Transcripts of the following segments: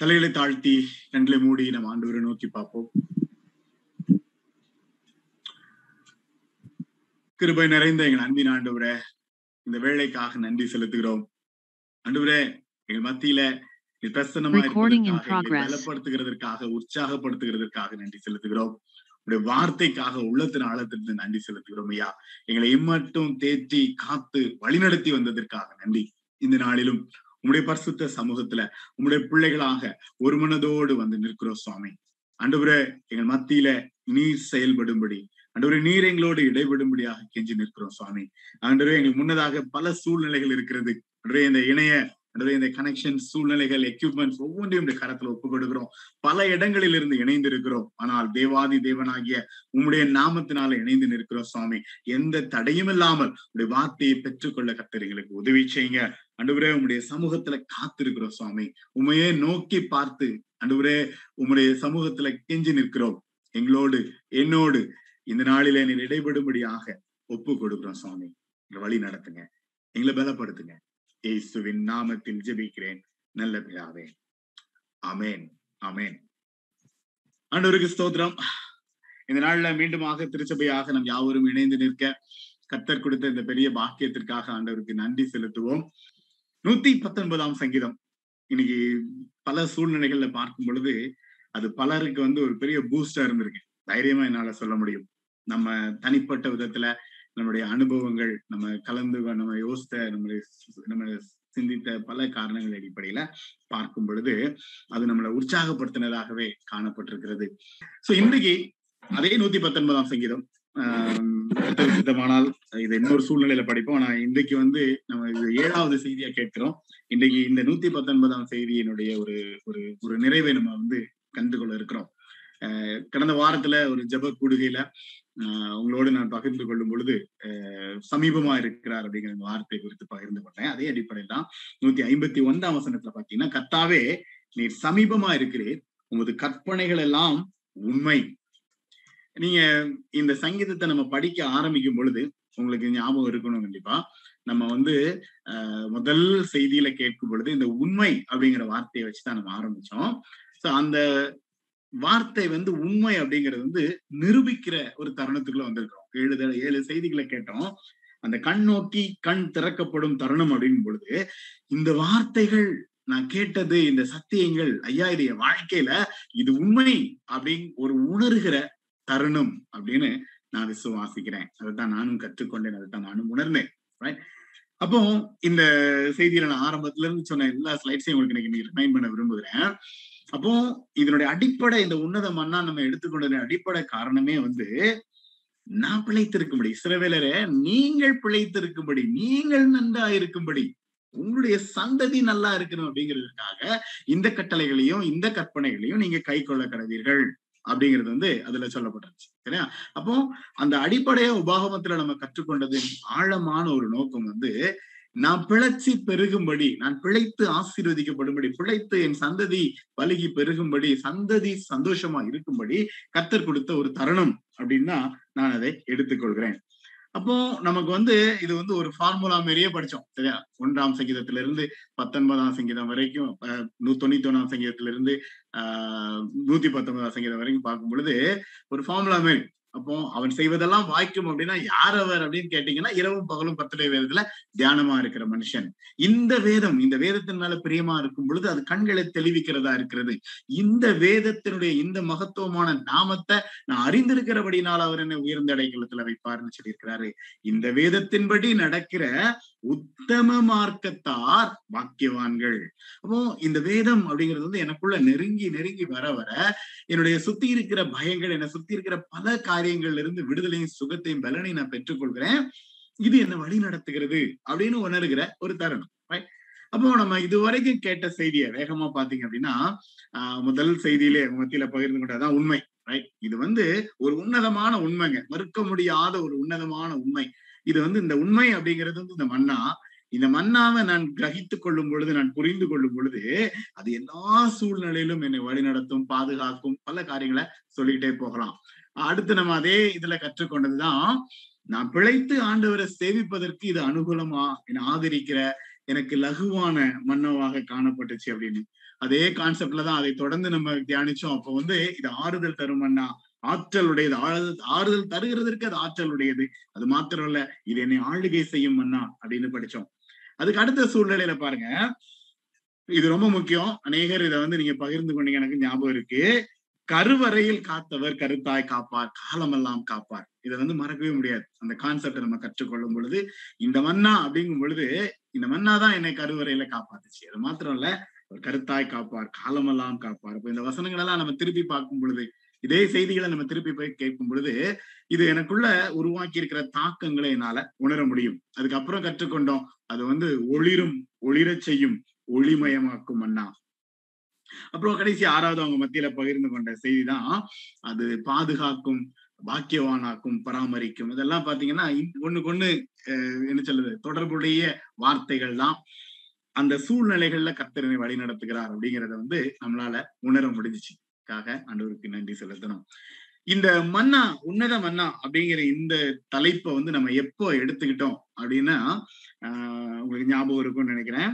தலைகளை தாழ்த்தி கண்களை மூடி நம்ம ஆண்டவரை நோக்கி பார்ப்போம். கிருபை நிறைந்த எங்கள் அன்பின் ஆண்டவரே இந்த வேலைக்காக நன்றி செலுத்துகிறோம். ஆண்டவரே எங்கள் மத்தியில progress. பலப்படுத்துகிறதற்காக உற்சாகப்படுத்துகிறதற்காக நன்றி செலுத்துகிறோம். உடைய வார்த்தைக்காக உள்ளத்தின் ஆழத்திலிருந்து நன்றி செலுத்துகிறோம் ஐயா. எங்களை இம்மட்டும் தேற்றி காத்து வழிநடத்தி வந்ததற்காக நன்றி. இந்த நாளிலும் உம்முடைய பரிசுத்த சமூகத்துல உம்முடைய பிள்ளைகளாக ஒரு மனதோடு வந்து நிற்கிறோம் சுவாமி. ஆண்டவரே எங்கள் மத்தியில நீர் செயல்படும்படி ஆண்டவரே நீர் எங்களோடு இடைபடும்படியாக கெஞ்சி நிற்கிறோம் சுவாமி. ஆண்டவரே எங்களுக்கு முன்னதாக பல சூழ்நிலைகள் இருக்கிறது. ஆண்டவரே இந்த இணைய ஆண்டவரே இந்த கனெக்ஷன் சூழ்நிலைகள் எக்யூப்மெண்ட்ஸ் ஒவ்வொன்றையும் இந்த கரத்துல ஒப்பு கொடுக்கிறோம். பல இடங்களில் இருந்து இணைந்து இருக்கிறோம் ஆனால் தேவாதி தேவனாகிய உம்முடைய நாமத்தினால இணைந்து நிற்கிறோம் சுவாமி. எந்த தடையும் இல்லாமல் உடைய வார்த்தையை பெற்றுக்கொள்ள கத்தர் எங்களுக்கு உதவி செய்யுங்க. அன்றுவரே உம்முடைய சமூகத்துல காத்திருக்கிறோம் சுவாமி. உண்மையே நோக்கி பார்த்து அன்றுவரே உம்முடைய சமூகத்துல கெஞ்சி நிற்கிறோம். எங்களோடு என்னோடு இந்த நாளிலே நீர் இடைபடும்படியாக ஒப்பு கொடுக்கிறோம் சுவாமி. வழி நடத்துங்க. எங்களை பலப்படுத்துங்க. இயேசுவின் நாமத்தில் ஜெபிக்கிறேன். நல்ல பிதாவே. அமேன் அமேன் ஆண்டவருக்கு ஸ்தோத்திரம். இந்த நாள்ல மீண்டுமாக திருச்சபையாக நம் யாவரும் இணைந்து நிற்க கத்தர் கொடுத்த இந்த பெரிய பாக்கியத்திற்காக ஆண்டவருக்கு நன்றி செலுத்துவோம். நூத்தி பத்தொன்பதாம் சங்கீதம். இன்னைக்கு பல சூழ்நிலைகள்ல பார்க்கும் பொழுது அது பலருக்கு வந்து ஒரு பெரிய பூஸ்டா இருந்திருக்கு. தைரியமா என்னால சொல்ல முடியும். நம்ம தனிப்பட்ட விதத்துல நம்முடைய அனுபவங்கள் நம்ம கலந்து நம்ம யோசித்த நம்மளுடைய நம்ம சிந்தித்த பல காரணங்கள் அடிப்படையில பார்க்கும் பொழுது அது நம்மளை உற்சாகப்படுத்தினதாகவே காணப்பட்டிருக்கிறது. சோ இன்னைக்கு அதே நூத்தி பத்தொன்பதாம் சங்கீதம் ஆஹ் சித்தமானால் இது இன்னொரு சூழ்நிலையில படிப்போம். ஆனா இன்றைக்கு வந்து நம்ம இது ஏழாவது செய்தியா கேட்கிறோம். இன்றைக்கு இந்த நூத்தி பத்தொன்பதாம் செய்தியினுடைய ஒரு ஒரு ஒரு நிறைவை நம்ம வந்து கண்டுகொள்ள இருக்கிறோம். ஆஹ் கடந்த வாரத்துல ஒரு ஜப கூடுகையில ஆஹ் உங்களோடு நான் பகிர்ந்து கொள்ளும் பொழுது சமீபமா இருக்கிறார் அப்படிங்கிற வார்த்தை குறித்து பகிர்ந்து கொண்டேன். அதே அடிப்படையில் தான் நூத்தி ஐம்பத்தி ஒன்றாம் வசனத்துல பாத்தீங்கன்னா கத்தாவே நீர் சமீபமா இருக்கிறீர். உமது கற்பனைகள் எல்லாம் உண்மை. நீங்க இந்த சங்கீதத்தை நம்ம படிக்க ஆரம்பிக்கும் பொழுது உங்களுக்கு ஞாபகம் இருக்கணும் கண்டிப்பா. நம்ம வந்து ஆஹ் முதல் செய்தியில கேட்கும் பொழுது இந்த உண்மை அப்படிங்கிற வார்த்தையை வச்சுதான் நம்ம ஆரம்பிச்சோம். சோ அந்த வார்த்தை வந்து உண்மை அப்படிங்கிறது வந்து நிரூபிக்கிற ஒரு தருணத்துக்குள்ள வந்திருக்கிறோம். ஏழு ஏழு செய்திகளை கேட்டோம். அந்த கண் நோக்கி கண் திறக்கப்படும் தருணம் அப்படிங்கும் பொழுது இந்த வார்த்தைகள் நான் கேட்டது இந்த சத்தியங்கள் ஐயா இது என் வாழ்க்கையில இது உண்மை அப்படின்னு ஒரு உணர்கிற தருணம் அப்படின்னு நான் விசுவாசிக்கிறேன். அதைத்தான் நானும் கற்றுக்கொண்டேன் அதைத்தான் நானும் உணர்ந்தேன். ரைட் அப்போ இந்த செய்தியில நான் ஆரம்பத்துல இருந்து சொன்ன எல்லா ஸ்லைட்ஸையும் உங்களுக்கு இன்னைக்கு ரிமைண்ட் பண்ண விரும்புகிறேன். அப்போ இதனுடைய அடிப்படை இந்த உன்னத மண்ணா நம்ம எடுத்துக்கொண்ட அடிப்படை காரணமே வந்து நான் பிழைத்திருக்கும்படி. இஸ்ரவேலரே நீங்கள் பிழைத்திருக்கும்படி நீங்கள் நன்றா இருக்கும்படி உங்களுடைய சந்ததி நல்லா இருக்கணும் அப்படிங்கிறதுக்காக இந்த கட்டளைகளையும் இந்த கற்பனைகளையும் நீங்க கை கொள்ள கடவீர்கள். அப்படிங்கிறது வந்து அதுல சொல்லப்பட்டிருச்சு. சரியா? அப்போ அந்த அடிப்படையா உபாகமத்துல நம்ம கற்றுக்கொண்டதின் ஆழமான ஒரு நோக்கம் வந்து நான் பிழைச்சி பெருகும்படி நான் பிழைத்து ஆசீர்வதிக்கப்படும்படி பிழைத்து என் சந்ததி பலுகி பெருகும்படி சந்ததி சந்தோஷமா இருக்கும்படி கத்தர் கொடுத்த ஒரு தருணம் அப்படின்னா நான் அதை எடுத்துக்கொள்கிறேன். அப்போ நமக்கு வந்து இது வந்து ஒரு ஃபார்முலா மாரியே படிச்சோம் சரியா? ஒன்றாம் சங்கீதத்துல இருந்து பத்தொன்பதாம் சங்கீதம் வரைக்கும் தொண்ணூத்தி ஒன்னாம் சங்கீதத்துல இருந்து ஆஹ் நூத்தி பத்தொன்பதாம் சங்கீதம் வரைக்கும் பார்க்கும் பொழுது ஒரு ஃபார்முலா மாரி அப்போ அவன் செய்வதெல்லாம் வாய்க்கும் அப்படின்னா யார் அவர் அப்படின்னு கேட்டீங்கன்னா இரவும் பகலும் பத்துடைய வேதத்துல தியானமா இருக்கிற மனுஷன். இந்த வேதம் இந்த வேதத்தின் மேல பிரியமா இருக்கும் பொழுது அது கண்களை தெளிவிக்கிறதா இருக்கிறது. இந்த வேதத்தினுடைய இந்த மகத்துவமான நாமத்தை நான் அறிந்திருக்கிறபடினால் அவர் என்னை உயர்ந்த அடைக்கலத்துல வைப்பார்னு சொல்லியிருக்கிறாரு. இந்த வேதத்தின்படி நடக்கிற உத்தம மார்க்கத்தார் பாக்கியவான்கள். அப்போ இந்த வேதம் அப்படிங்கிறது வந்து எனக்குள்ள நெருங்கி நெருங்கி வர வர என்னுடைய சுத்தி இருக்கிற பயங்கள் என்னை சுத்தி இருக்கிற பல காரியங்கள்ல இருந்து விடுதலையும் சுகத்தையும் பலனையும் நான் பெற்றுக்கொள்கிறேன். இது என்ன வழி நடத்துகிறது அப்படின்னு உணர்கிற ஒரு தருணம் அப்போ நம்ம இதுவரைக்கும் கேட்ட செய்தியை வேகமா பாத்தீங்க அப்படின்னா ஆஹ் முதல் செய்தியிலே மத்தியில பகிர்ந்து கொண்டதான் உண்மை ரைட் இது வந்து ஒரு உன்னதமான உண்மைங்க. மறுக்க முடியாத ஒரு உன்னதமான உண்மை. இது வந்து இந்த உண்மை அப்படிங்கிறது வந்து இந்த மன்னா. இந்த மன்னாவை நான் கிரகித்துக் கொள்ளும் பொழுது நான் புரிந்து கொள்ளும் பொழுது அது எல்லா சூழ்நிலையிலும் என்னை வழிநடத்தும் பாதுகாக்கும் பல காரியங்களை சொல்லிக்கிட்டே போகலாம். அடுத்து நம்ம அதே இதுல கற்றுக்கொண்டதுதான் நான் பிழைத்து ஆண்டவரை சேவிப்பதற்கு இது அனுகூலமா? என்னை ஆதரிக்கிற எனக்கு லகுவான மன்னவாக காணப்பட்டுச்சு அப்படின்னு. அதே கான்செப்ட்ல தான் அதை தொடர்ந்து நம்ம தியானிச்சோம். அப்போ வந்து இது ஆறுதல் தரும் மன்னா. ஆற்றலுடையது. ஆறுதல் ஆறுதல் தருகிறதற்கு அது ஆற்றலுடையது. அது மாத்திரம் இல்ல இது என்னை ஆளுகை செய்யும் மன்னா அப்படின்னு படிச்சோம். அதுக்கு அடுத்த சூழ்நிலையில பாருங்க. இது ரொம்ப முக்கியம். அநேகர் இதை வந்து நீங்க பகிர்ந்து கொண்டீங்க எனக்கு ஞாபகம் இருக்கு. கருவறையில் காத்தவர் கருத்தாய் காப்பார் காலமெல்லாம் காப்பார். இதை வந்து மறக்கவே முடியாது. அந்த கான்செப்டை நம்ம கற்றுக்கொள்ளும் பொழுது இந்த மன்னா அப்படிங்கும் பொழுது இந்த மன்னா தான் என்னை கருவறையில காப்பாத்துச்சு. அது மாத்திரம் இல்ல ஒரு கருத்தாய் காப்பார் காலமெல்லாம் காப்பார். இப்ப இந்த வசனங்கள் எல்லாம் நம்ம திருப்பி பார்க்கும் பொழுது இதே செய்திகளை நம்ம திருப்பி போய் கேட்கும் பொழுது இது எனக்குள்ள உருவாக்கி இருக்கிற தாக்கங்களை என்னால உணர முடியும். அதுக்கப்புறம் கற்றுக்கொண்டோம் அது வந்து ஒளிரும் ஒளிரச் செய்யும் ஒளிமயமாக்கும் மன்னா. அப்புறம் கடைசி ஆறாவது அவங்க மத்தியில பகிர்ந்து கொண்ட செய்தி தான் அது பாதுகாக்கும் பாக்கியவானாக்கும் பராமரிக்கும். இதெல்லாம் பாத்தீங்கன்னா ஒண்ணுக்கு ஒண்ணு என்ன சொல்லுது தொடர்புடைய வார்த்தைகள் தான் அந்த சூழ்நிலைகள்ல கத்திரனை வழி நடத்துகிறார் அப்படிங்கறத வந்து நம்மளால உணர முடிஞ்சிச்சுக்காக அன்றவருக்கு நன்றி செலுத்தணும். இந்த மன்னா உன்னத மன்னா அப்படிங்கிற இந்த தலைப்பை வந்து நம்ம எப்போ எடுத்துக்கிட்டோம் அப்படின்னா ஆஹ் உங்களுக்கு ஞாபகம் இருக்கும்னு நினைக்கிறேன்.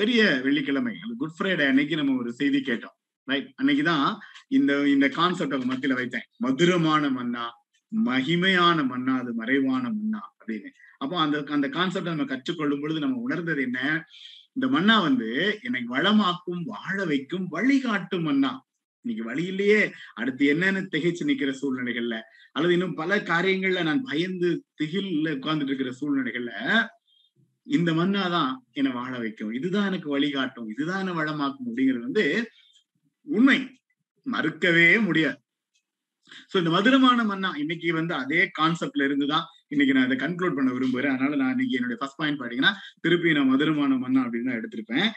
பெரிய வெள்ளிக்கிழமை குட் ஃப்ரைடே அன்னைக்கு நம்ம ஒரு செய்தி கேட்டோம். ரைட் அன்னைக்குதான் இந்த இந்த கான்செப்ட் அவங்க மத்தியில வைத்தேன். மதுரமான மன்னா மகிமையான மன்னா அது மறைவான மன்னா அப்படின்னு. அப்போ அந்த அந்த கான்செப்டை நம்ம கற்றுக்கொள்ளும் பொழுது நம்ம உணர்ந்தது என்ன? இந்த மன்னா வந்து என்னை வளமாக்கும் வாழ வைக்கும் வழிகாட்டும் மன்னா. இன்னைக்கு வழி இல்லையே. அடுத்து என்னன்னு திகைச்சு நிக்கிற சூழ்நிலைகள்ல அல்லது இன்னும் பல காரியங்கள்ல நான் பயந்து திகில்ல உட்கார்ந்துட்டு இருக்கிற சூழ்நிலைகள்ல இந்த மண்ணாதான் என்னை வாழ வைக்கும். இதுதான் எனக்கு வழிகாட்டும். இதுதான் என்ன வளமாக்கும் அப்படிங்கிறது வந்து உண்மை. மறுக்கவே முடியாது. சோ இந்த மதுரமான மன்னா இன்னைக்கு வந்து அதே கான்செப்ட்ல இருந்துதான் இன்னைக்கு நான் அதை கன்க்ளூட் பண்ண விரும்புறேன் அதனால நான் இன்னைக்கு என்னுடைய ஃபர்ஸ்ட் பாயிண்ட் பாத்தீங்கன்னா திருப்பி நான் மதுரமான மன்னா அப்படின்னு தான் எடுத்திருப்பேன்.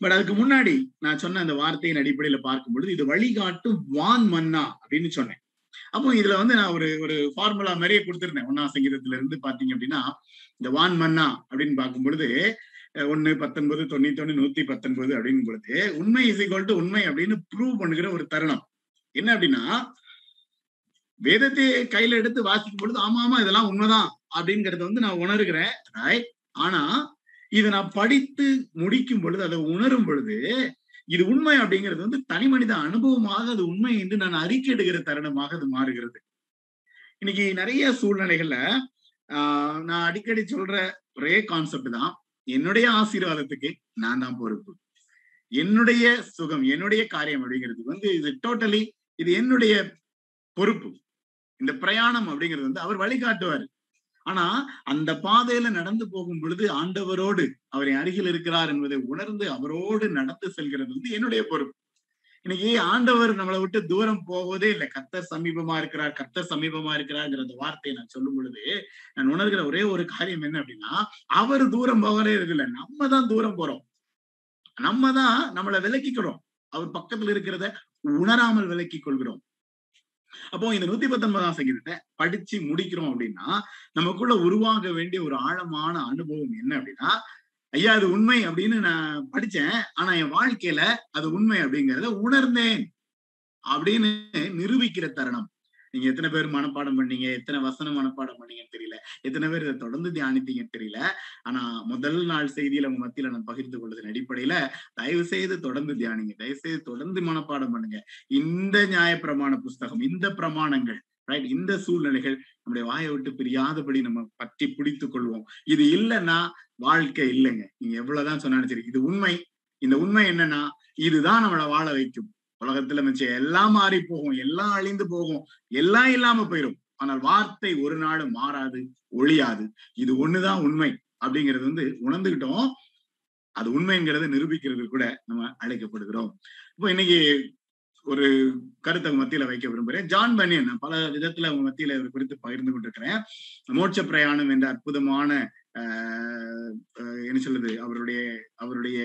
பட் அதுக்கு முன்னாடி நான் சொன்ன அந்த வார்த்தையின் அடிப்படையில பார்க்கும் பொழுது இது வழிகாட்டும் வான் மன்னா அப்படின்னு சொன்னேன். அப்போ இதுல வந்து நான் ஒரு ஒரு ஃபார்முலா மாதிரியே கொடுத்துருந்தேன். ஒன்னா சங்கீதத்துல இருந்து பாத்தீங்க அப்படின்னா இந்த வான் மன்னா அப்படின்னு பார்க்கும் பொழுது ஒன்னு பத்தொன்பது தொண்ணூத்தி ஒண்ணு நூத்தி பத்தொன்பது அப்படின்னு பொழுது உண்மை இஸ் ஈக்வல் டு உண்மை அப்படின்னு ப்ரூவ் பண்ணுகிற ஒரு தருணம். என்ன அப்படின்னா வேதத்தை கையில எடுத்து வாசிக்கும் பொழுது ஆமா ஆமா இதெல்லாம் உண்மைதான் அப்படிங்கறத வந்து நான் உணர்கிறேன். ரைட் ஆனா இதை நான் படித்து முடிக்கும் பொழுது அதை உணரும் பொழுது இது உண்மை அப்படிங்கிறது வந்து தனி மனித அனுபவமாக அது உண்மை என்று நான் அறிக்கையிடுகிற தருணமாக அது மாறுகிறது. இன்னைக்கு நிறைய சூழ்நிலைகள்ல ஆஹ் நான் அடிக்கடி சொல்ற ஒரே கான்செப்ட் தான் என்னுடைய ஆசீர்வாதத்துக்கு நான் தான் பொறுப்பு. என்னுடைய சுகம் என்னுடைய காரியம் அப்படிங்கிறது வந்து இது டோட்டலி இது என்னுடைய பொறுப்பு. இந்த பிரயாணம் அப்படிங்கிறது வந்து அவர் வழிகாட்டுவார். ஆனா அந்த பாதையில நடந்து போகும் பொழுது ஆண்டவரோடு அவரை அருகில் இருக்கிறார் என்பதை உணர்ந்து அவரோடு நடந்து செல்கிறது வந்து என்னுடைய பொறுப்பு. இன்னைக்கு ஆண்டவர் நம்மளை விட்டு தூரம் போவதே இல்லை. கத்தர் சமீபமா இருக்கிறார் கத்தர் சமீபமா இருக்கிறார்ங்கிற அந்த வார்த்தையை நான் சொல்லும் பொழுது நான் உணர்கிற ஒரே ஒரு காரியம் என்ன அப்படின்னா அவர் தூரம் போகவே இருக்குல்ல நம்ம தான் தூரம் போறோம். நம்ம தான் நம்மளை விலக்கிக்கிறோம். அவர் பக்கத்துல இருக்கிறத உணராமல் விலக்கி கொள்கிறோம். அப்போ இந்த நூத்தி பத்தொன்பதாம் சங்கீதத்தை படிச்சு முடிக்கிறோம் அப்படின்னா நமக்குள்ள உருவாக வேண்டிய ஒரு ஆழமான அனுபவம் என்ன அப்படின்னா ஐயா அது உண்மை அப்படின்னு நான் படிச்சேன். ஆனா என் வாழ்க்கையில அது உண்மை அப்படிங்கறத உணர்ந்தேன் அப்படின்னு நிரூபிக்கிற தருணம். நீங்க எத்தனை பேர் மனப்பாடம் பண்ணீங்க? எத்தனை வசனம் மனப்பாடம் பண்ணீங்கன்னு தெரியல. எத்தனை பேர் இதை தொடர்ந்து தியானித்தீங்கன்னு தெரியல. ஆனா முதல் நாள் செய்தியில உங்க மத்தியில நான் பகிர்ந்து கொள்வதன் அடிப்படையில தயவு செய்து தொடர்ந்து தியானிங்க. தயவு செய்து தொடர்ந்து மனப்பாடம் பண்ணுங்க. இந்த நியாயப்பிரமாண புஸ்தகம் இந்த பிரமாணங்கள் ரைட் இந்த சூழ்நிலைகள் நம்முடைய வாயை விட்டு பிரியாதபடி நம்ம பற்றி பிடித்துக் கொள்வோம். இது இல்லைன்னா வாழ்க்கை இல்லைங்க. நீங்க எவ்வளவுதான் சொன்னாலும் சரி இது உண்மை. இந்த உண்மை என்னன்னா இதுதான் நம்மளை வாழ வைக்கும். உலகத்துல மிச்சம் எல்லாம் மாறி போகும் எல்லாம் அழிந்து போகும் எல்லாம் இல்லாம போயிடும் ஆனால் வார்த்தை ஒரு நாடு மாறாது ஒழியாது. இது ஒண்ணுதான் உண்மை அப்படிங்கிறது வந்து உணர்ந்துகிட்டோம். அது உண்மைங்கிறத நிரூபிக்கிறது கூட நம்ம அழைக்கப்படுகிறோம். இப்போ இன்னைக்கு ஒரு கருத்தை மத்தியில வைக்க விரும்புகிறேன் ஜான் பனியன் பல விதத்துல அவங்க மத்தியில இவர் குறித்து பகிர்ந்து கொண்டிருக்கிறேன். மோட்ச பிரயாணம் என்ற அற்புதமான ஆஹ் என்ன சொல்லுது அவருடைய அவருடைய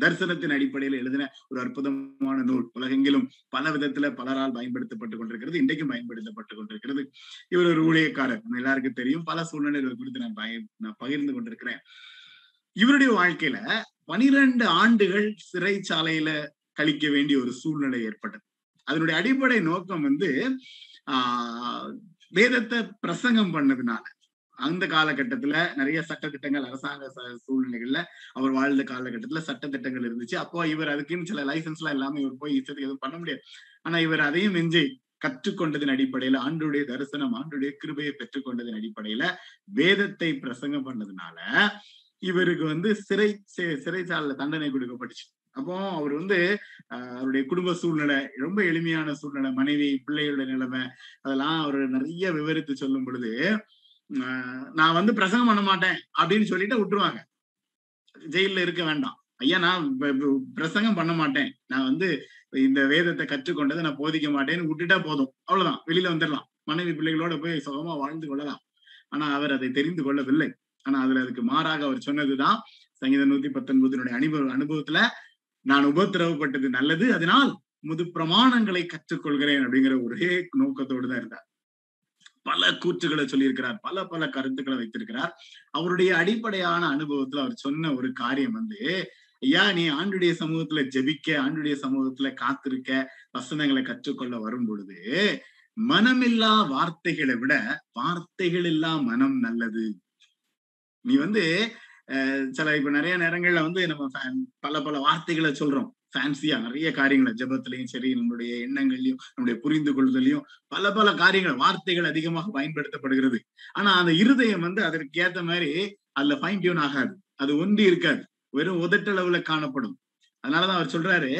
தரிசனத்தின் அடிப்படையில் எழுதின ஒரு அற்புதமான நூல். உலகெங்கிலும் பல விதத்துல பலரால் பயன்படுத்தப்பட்டு கொண்டிருக்கிறது இன்றைக்கும் பயன்படுத்தப்பட்டு கொண்டிருக்கிறது. இவர் ஒரு ஊழியக்காரர். எல்லாருக்கும் தெரியும். பல சூழ்நிலைகள் குறித்து நான் பய நான் பகிர்ந்து கொண்டிருக்கிறேன். இவருடைய வாழ்க்கையில பனிரெண்டு ஆண்டுகள் சிறைச்சாலையில கழிக்க வேண்டிய ஒரு சூழ்நிலை ஏற்பட்டது. அதனுடைய அடிப்படை நோக்கம் வந்து ஆஹ் வேதத்தை பிரசங்கம் பண்ணதுனால. அந்த காலகட்டத்துல நிறைய சட்டத்திட்டங்கள் அரசாங்க சூழ்நிலைகள்ல அவர் வாழ்ந்த காலகட்டத்துல சட்டத்திட்டங்கள் இருந்துச்சு. அப்போ இவர் அதுக்குன்னு சில லைசன்ஸ் எல்லாம் இல்லாம இவர் போய் இஷ்டத்துக்கு எதுவும் பண்ண முடியாது. ஆனா இவர் அதையும் மிஞ்சி கற்றுக்கொண்டதன் அடிப்படையில ஆண்டுடைய தரிசனம் ஆண்டுடைய கிருபையை பெற்றுக்கொண்டதன் அடிப்படையில வேதத்தை பிரசங்கம் பண்ணதுனால இவருக்கு வந்து சிறை சிறைச்சாலைல தண்டனை கொடுக்கப்பட்டுச்சு. அப்போ அவர் வந்து அவருடைய குடும்ப சூழ்நிலை ரொம்ப எளிமையான சூழ்நிலை மனைவி பிள்ளைகளுடைய நிலைமை அதெல்லாம் அவர் நிறைய விவரித்து சொல்லும் பொழுது நான் வந்து பிரசங்கம் பண்ண மாட்டேன் அப்படின்னு சொல்லிட்டு விட்டுருவாங்க. ஜெயில இருக்க வேண்டாம். ஐயா நான் பிரசங்கம் பண்ண மாட்டேன். நான் வந்து இந்த வேதத்தை கற்றுக்கொண்டதை நான் போதிக்க மாட்டேன்னு விட்டுட்டா போதும். அவ்வளவுதான். வெளியில வந்துடலாம். மனைவி பிள்ளைகளோட போய் சுகமா வாழ்ந்து கொள்ளலாம். ஆனா அவர் அதை தெரிந்து கொள்ளவில்லை. ஆனா அதுல அதுக்கு மாறாக அவர் சொன்னதுதான் சங்கீத நூத்தி பத்தொன்பதனுடைய அனுபவ அனுபவத்துல நான் உபத்திரவப்பட்டது நல்லது. அதனால் முது பிரமாணங்களை கற்றுக்கொள்கிறேன் அப்படிங்கிற ஒரே நோக்கத்தோடு தான் இருந்தார். பல கூற்றுகளை சொல்லியிருக்கிறார் பல பல கருத்துக்களை வைத்திருக்கிறார். அவருடைய அடிப்படையான அனுபவத்துல அவர் சொன்ன ஒரு காரியம் வந்து ஐயா நீ ஆண்டுடைய சமூகத்துல ஜெபிக்க ஆண்டுடைய சமூகத்துல காத்திருக்க வசனங்களை கற்றுக்கொள்ள வரும் பொழுது மனமில்லா வார்த்தைகளை விட வார்த்தைகள் இல்லா மனம் நல்லது. நீ வந்து சில இப்ப நிறைய நேரங்கள்ல வந்து நம்ம பல பல வார்த்தைகளை சொல்றோம். ஃபேன்சியா நிறைய காரியங்களை ஜபத்திலையும் சரி நம்மளுடைய எண்ணங்கள்லயும் நம்முடைய புரிந்து கொள்வதிலையும் பல பல காரியங்கள் வார்த்தைகள் அதிகமாக பயன்படுத்தப்படுகிறது. ஆனா அந்த இருதயம் வந்து அதற்கு ஏத்த மாதிரி அதுல ஃபைன் டியூன் ஆகாது. அது ஒன்றி இருக்காது. வெறும் உதட்டளவுல காணப்படும். அதனாலதான் அவர் சொல்றாரு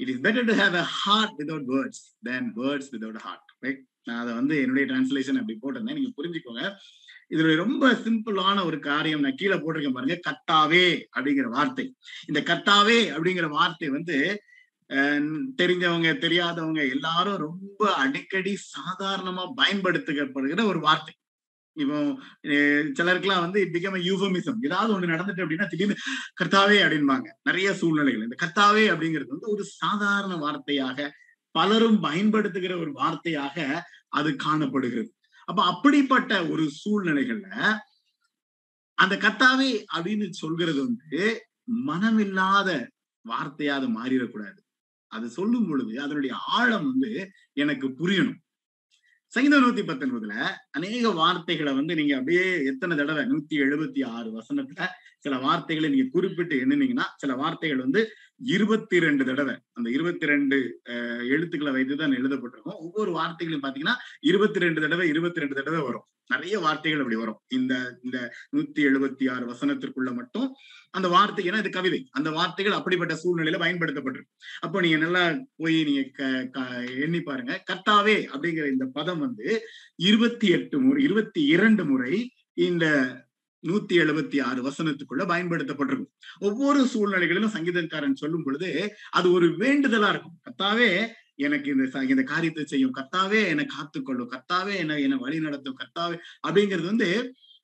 it is better to have a heart without words than words without heart right நான் அதை வந்து என்னுடைய டிரான்ஸ்லேஷன் அப்படி போட்டிருந்தேன். நீங்க புரிஞ்சுக்கோங்க. இதுல ரொம்ப சிம்பிளான ஒரு காரியம் நான் கீழே போட்டிருக்கேன் பாருங்க கத்தாவே அப்படிங்கிற வார்த்தை. இந்த கத்தாவே அப்படிங்கிற வார்த்தை வந்து தெரிஞ்சவங்க தெரியாதவங்க எல்லாரும் ரொம்ப அடிக்கடி சாதாரணமா பயன்படுத்தப்படுகிற ஒரு வார்த்தை. இப்போ சிலருக்குலாம் வந்து பிகம் யூஃபமிசம் ஏதாவது ஒண்ணு நடந்துட்டு அப்படின்னா திடீர்னு கர்த்தாவே அப்படின்பாங்க. நிறைய சூழ்நிலைகள். இந்த கர்த்தாவே அப்படிங்கிறது வந்து ஒரு சாதாரண வார்த்தையாக பலரும் பயன்படுத்துகிற ஒரு வார்த்தையாக அது காணப்படுகிறது. அப்ப அப்படிப்பட்ட ஒரு சூழ்நிலைகள்ல அந்த கத்தாவே அப்படின்னு சொல்கிறது வந்து மனமில்லாத வார்த்தையா அது மாறிடக்கூடாது. அது சொல்லும் பொழுது அதனுடைய ஆழம் வந்து எனக்கு புரியணும். சங்கீத நூத்தி பத்தொன்பதுல அநேக வார்த்தைகளை வந்து நீங்க அப்படியே எத்தனை தடவை நூத்தி எழுபத்தி ஆறு வசனத்துல சில வார்த்தைகளை நீங்க குறிப்பிட்டு எண்ணினீங்கன்னா சில வார்த்தைகள் வந்து இருபத்தி ரெண்டு தடவை அந்த இருபத்தி ரெண்டு எழுத்துக்களை வைத்துதான் எழுதப்பட்டிருக்கும். ஒவ்வொரு வார்த்தைகளையும் பாத்தீங்கன்னா இருபத்தி ரெண்டு தடவை இருபத்தி ரெண்டு தடவை வரும். நிறைய வார்த்தைகள் அப்படி வரும். இந்த இந்த நூத்தி எழுபத்தி ஆறு வசனத்திற்குள்ள மட்டும் அந்த வார்த்தை ஏன்னா இது கவிதை. அந்த வார்த்தைகள் அப்படிப்பட்ட சூழ்நிலையில பயன்படுத்தப்பட்டிருக்கு. அப்போ நீங்க நல்லா போய் நீங்க எண்ணி பாருங்க. கர்த்தாவே அப்படிங்கிற இந்த பதம் வந்து இருபத்தி எட்டு முறை இருபத்தி இரண்டு முறை இந்த நூத்தி எழுபத்தி ஆறு வசனத்துக்குள்ள பயன்படுத்தப்பட்டிருக்கும். ஒவ்வொரு சூழ்நிலைகளிலும் சங்கீதக்காரன் சொல்லும் பொழுது அது ஒரு வேண்டுதலா இருக்கும். கத்தாவே எனக்கு இந்த இந்த காரியத்தை செய்யும். கத்தாவே என்னை காத்துக்கொள்ளும் கத்தாவே என்ன என்னை வழி நடத்தும். கத்தாவே அப்படிங்கிறது வந்து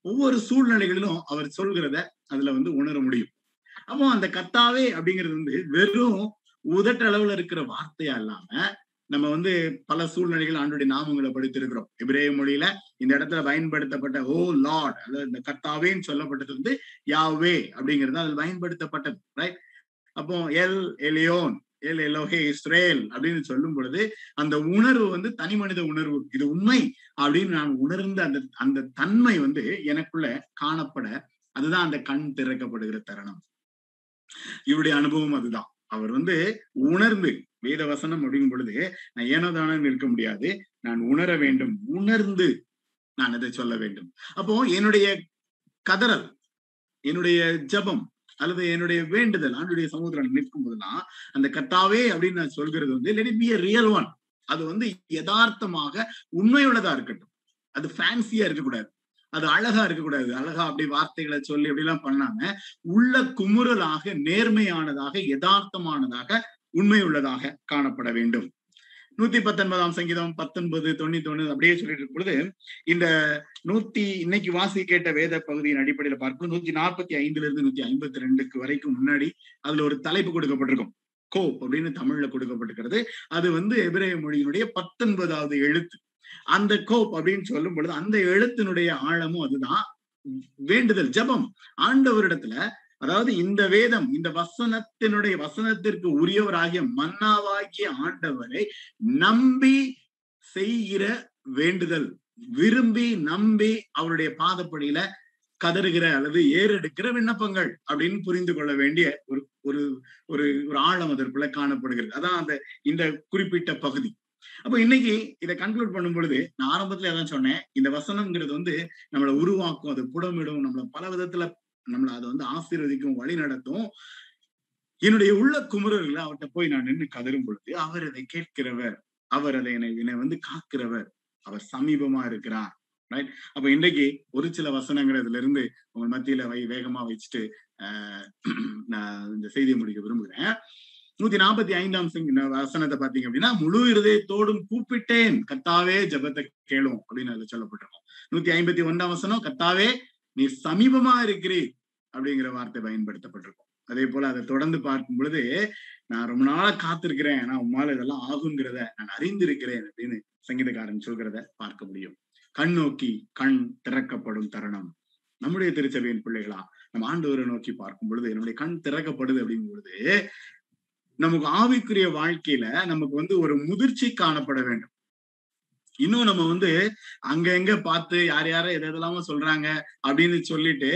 ஒவ்வொரு சூழ்நிலைகளிலும் அவர் சொல்கிறத அதுல வந்து உணர முடியும். அப்போ அந்த கத்தாவே அப்படிங்கிறது வந்து வெறும் உதட்டளவுல இருக்கிற வார்த்தையா இல்லாம நம்ம வந்து பல சூழ்நிலைகள் ஆண்டுடைய நாமங்களை படித்திருக்கிறோம். இப்ரேய மொழியில இந்த இடத்துல பயன்படுத்தப்பட்ட ஓ லார்ட் அதாவது இந்த கத்தாவேன்னு சொல்லப்பட்டது வந்து யாவே அப்படிங்கிறது அதில் பயன்படுத்தப்பட்டது ரைட் அப்போ El Elyon El Elohe Israel அப்படின்னு சொல்லும் பொழுது அந்த உணர்வு வந்து தனி மனித உணர்வு இது உண்மை அப்படின்னு நான் உணர்ந்த அந்த அந்த தன்மை வந்து எனக்குள்ள காணப்பட அதுதான் அந்த கண் திறக்கப்படுகிற தருணம். இவருடைய அனுபவம் அதுதான். அவர் வந்து உணர்ந்து வேத வசனம் அப்படிங்கும் பொழுது நான் ஏனோ இருக்க முடியாது நான் உணர வேண்டும் உணர்ந்து நான் இதை சொல்ல வேண்டும். அப்போ என்னுடைய கதறல் என்னுடைய ஜபம் அல்லது என்னுடைய வேண்டுதல் ஆண்டுடைய சமூகத்தில் நிற்கும் போதுதான் அந்த கத்தாவே அப்படின்னு நான் சொல்கிறது வந்து let it be a real one அது வந்து யதார்த்தமாக உண்மையுள்ளதா இருக்கட்டும். அது ஃபேன்சியா இருக்கக்கூடாது. அது அழகா இருக்கக்கூடாது. அழகா அப்படி வார்த்தைகளை சொல்லி அப்படி எல்லாம் பண்ணாம உள்ள குமுறலாக நேர்மையானதாக யதார்த்தமானதாக உண்மை உள்ளதாக காணப்பட வேண்டும். நூத்தி பத்தொன்பதாம் சங்கீதம் பத்தொன்பது தொண்ணூத்தி ஒண்ணு அப்படியே சொல்லிட்டு இருக்கும் பொழுது இந்த நூத்தி இன்னைக்கு வாசி கேட்ட வேத பகுதியின் அடிப்படையில பார்க்கும் நூத்தி நாற்பத்தி ஐந்துல இருந்து நூத்தி ஐம்பத்தி ரெண்டுக்கு வரைக்கும் முன்னாடி அதுல ஒரு தலைப்பு கொடுக்கப்பட்டிருக்கும். கோப் அப்படின்னு தமிழ்ல கொடுக்கப்பட்டிருக்கிறது. அது வந்து எபிரேய மொழியினுடைய பத்தொன்பதாவது எழுத்து. அந்த கோப் அப்படின்னு சொல்லும் பொழுது அந்த எழுத்தினுடைய ஆழமும் அதுதான். வேண்டுதல் ஜபம். ஆண்டவரிடத்துல அதாவது இந்த வேதம் இந்த வசனத்தினுடைய வசனத்திற்கு உரியவராகிய மன்னாவாகிய ஆண்டவரை நம்பி செய்கிற வேண்டுதல். விரும்பி நம்பி அவருடைய பாதப்படியில கதறுகிற அல்லது ஏறெடுக்கிற விண்ணப்பங்கள் அப்படின்னு புரிந்து கொள்ள வேண்டிய ஒரு ஒரு ஒரு ஒரு ஆழம் அதற்குள்ள காணப்படுகிறது. அதான் அந்த இந்த குறிப்பிட்ட பகுதி. அப்போ இன்னைக்கு இதை கன்க்ளூட் பண்ணும் பொழுது நான் ஆரம்பத்துல அதான் சொன்னேன் இந்த வசனம்ங்கிறது வந்து நம்மளை உருவாக்கும் அது புடமிடும் நம்மளை பல விதத்துல நம்மளை அதை வந்து ஆசீர்வதிக்கும் வழி நடத்தும். என்னுடைய உள்ள குமுறர்களை அவர்கிட்ட போய் நான் நின்று கதரும் பொழுது அவர் அதை கேட்கிறவர் அவர் அதை என்னை என்னை வந்து காக்கிறவர் அவர் சமீபமா இருக்கிறார். ரைட் அப்ப இன்றைக்கு ஒரு சில வசனங்கள் இதுல இருந்து உங்க மத்தியில வை வேகமா வச்சுட்டு நான் இந்த செய்தியை முடிக்க விரும்புகிறேன். நூத்தி நாற்பத்தி ஐந்தாம் வசனத்தை பாத்தீங்க அப்படின்னா முழு இருதயத்தோடும் கூப்பிட்டேன் கத்தாவே ஜபத்தை கேளும் அப்படின்னு அதுல சொல்லப்பட்டிருக்கும். நூத்தி ஐம்பத்தி ஒன்றாம் வசனம் கத்தாவே நீ சமீபமா இருக்கிறீர் அப்படிங்கிற வார்த்தை பயன்படுத்தப்பட்டிருக்கும். அதே போல அதை தொடர்ந்து பார்க்கும் பொழுது நான் ரொம்ப நாளா காத்திருக்கிறேன் ஆனா உம்மால இதெல்லாம் ஆகுங்கிறத நான் அறிந்திருக்கிறேன் அப்படின்னு சங்கீதக்காரன் சொல்கிறத பார்க்க முடியும். கண் நோக்கி கண் திறக்கப்படும் தருணம். நம்முடைய திருச்சபையின் பிள்ளைகளா நம்ம ஆண்டவரை நோக்கி பார்க்கும் பொழுது நம்முடைய கண் திறக்கப்படுது அப்படிங்கும் பொழுது நமக்கு ஆவிக்குரிய வாழ்க்கையில நமக்கு வந்து ஒரு முதிர்ச்சி காணப்பட வேண்டும். இன்னும் நம்ம வந்து அங்க எங்க பார்த்து யார் யார எது எதெல்லாம சொல்றாங்க அப்படின்னு சொல்லிட்டு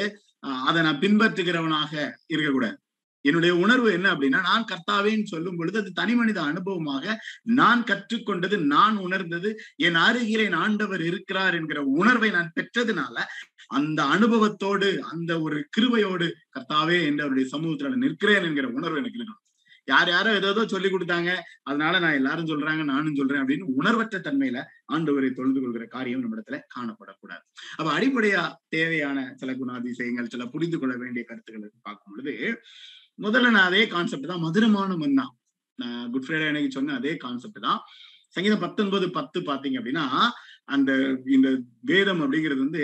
அதை நான் பின்பற்றுகிறவனாக இருக்கக்கூடாது. என்னுடைய உணர்வு என்ன அப்படின்னா நான் கர்த்தாவேன்னு சொல்லும் பொழுது அது தனி மனித அனுபவமாக நான் கற்றுக்கொண்டது நான் உணர்ந்தது என் அருகிலே ஆண்டவர் இருக்கிறார் என்கிற உணர்வை நான் பெற்றதுனால அந்த அனுபவத்தோடு அந்த ஒரு கிருபையோடு கர்த்தாவே என்று அவருடைய சமூகத்துல நிற்கிறேன் என்கிற உணர்வு எனக்கு இருக்கணும். யார் யாரோ ஏதோ சொல்லி கொடுத்தாங்க. அதனால நான் எல்லாரும் சொல்றாங்க நானும் சொல்றேன் அப்படின்னு உணர்வற்ற தன்மையில ஆண்டவரை தொழுது கொள்கிற காரியம் நம்ம இடத்துல காணப்படக்கூடாது. அப்ப அடிப்படையா தேவையான சில குணாதிசயங்கள் சில புரிந்து கொள்ள வேண்டிய கருத்துக்களை பார்க்கும் பொழுது முதல்ல நான் அதே கான்செப்ட் தான் மதுரமான மன்னா. நான் குட் ஃப்ரைடே எனக்கு சொன்ன அதே கான்செப்ட் தான். சங்கீதம் பத்தொன்பது பத்து பாத்தீங்க அப்படின்னா அந்த இந்த வேதம் அப்படிங்கிறது வந்து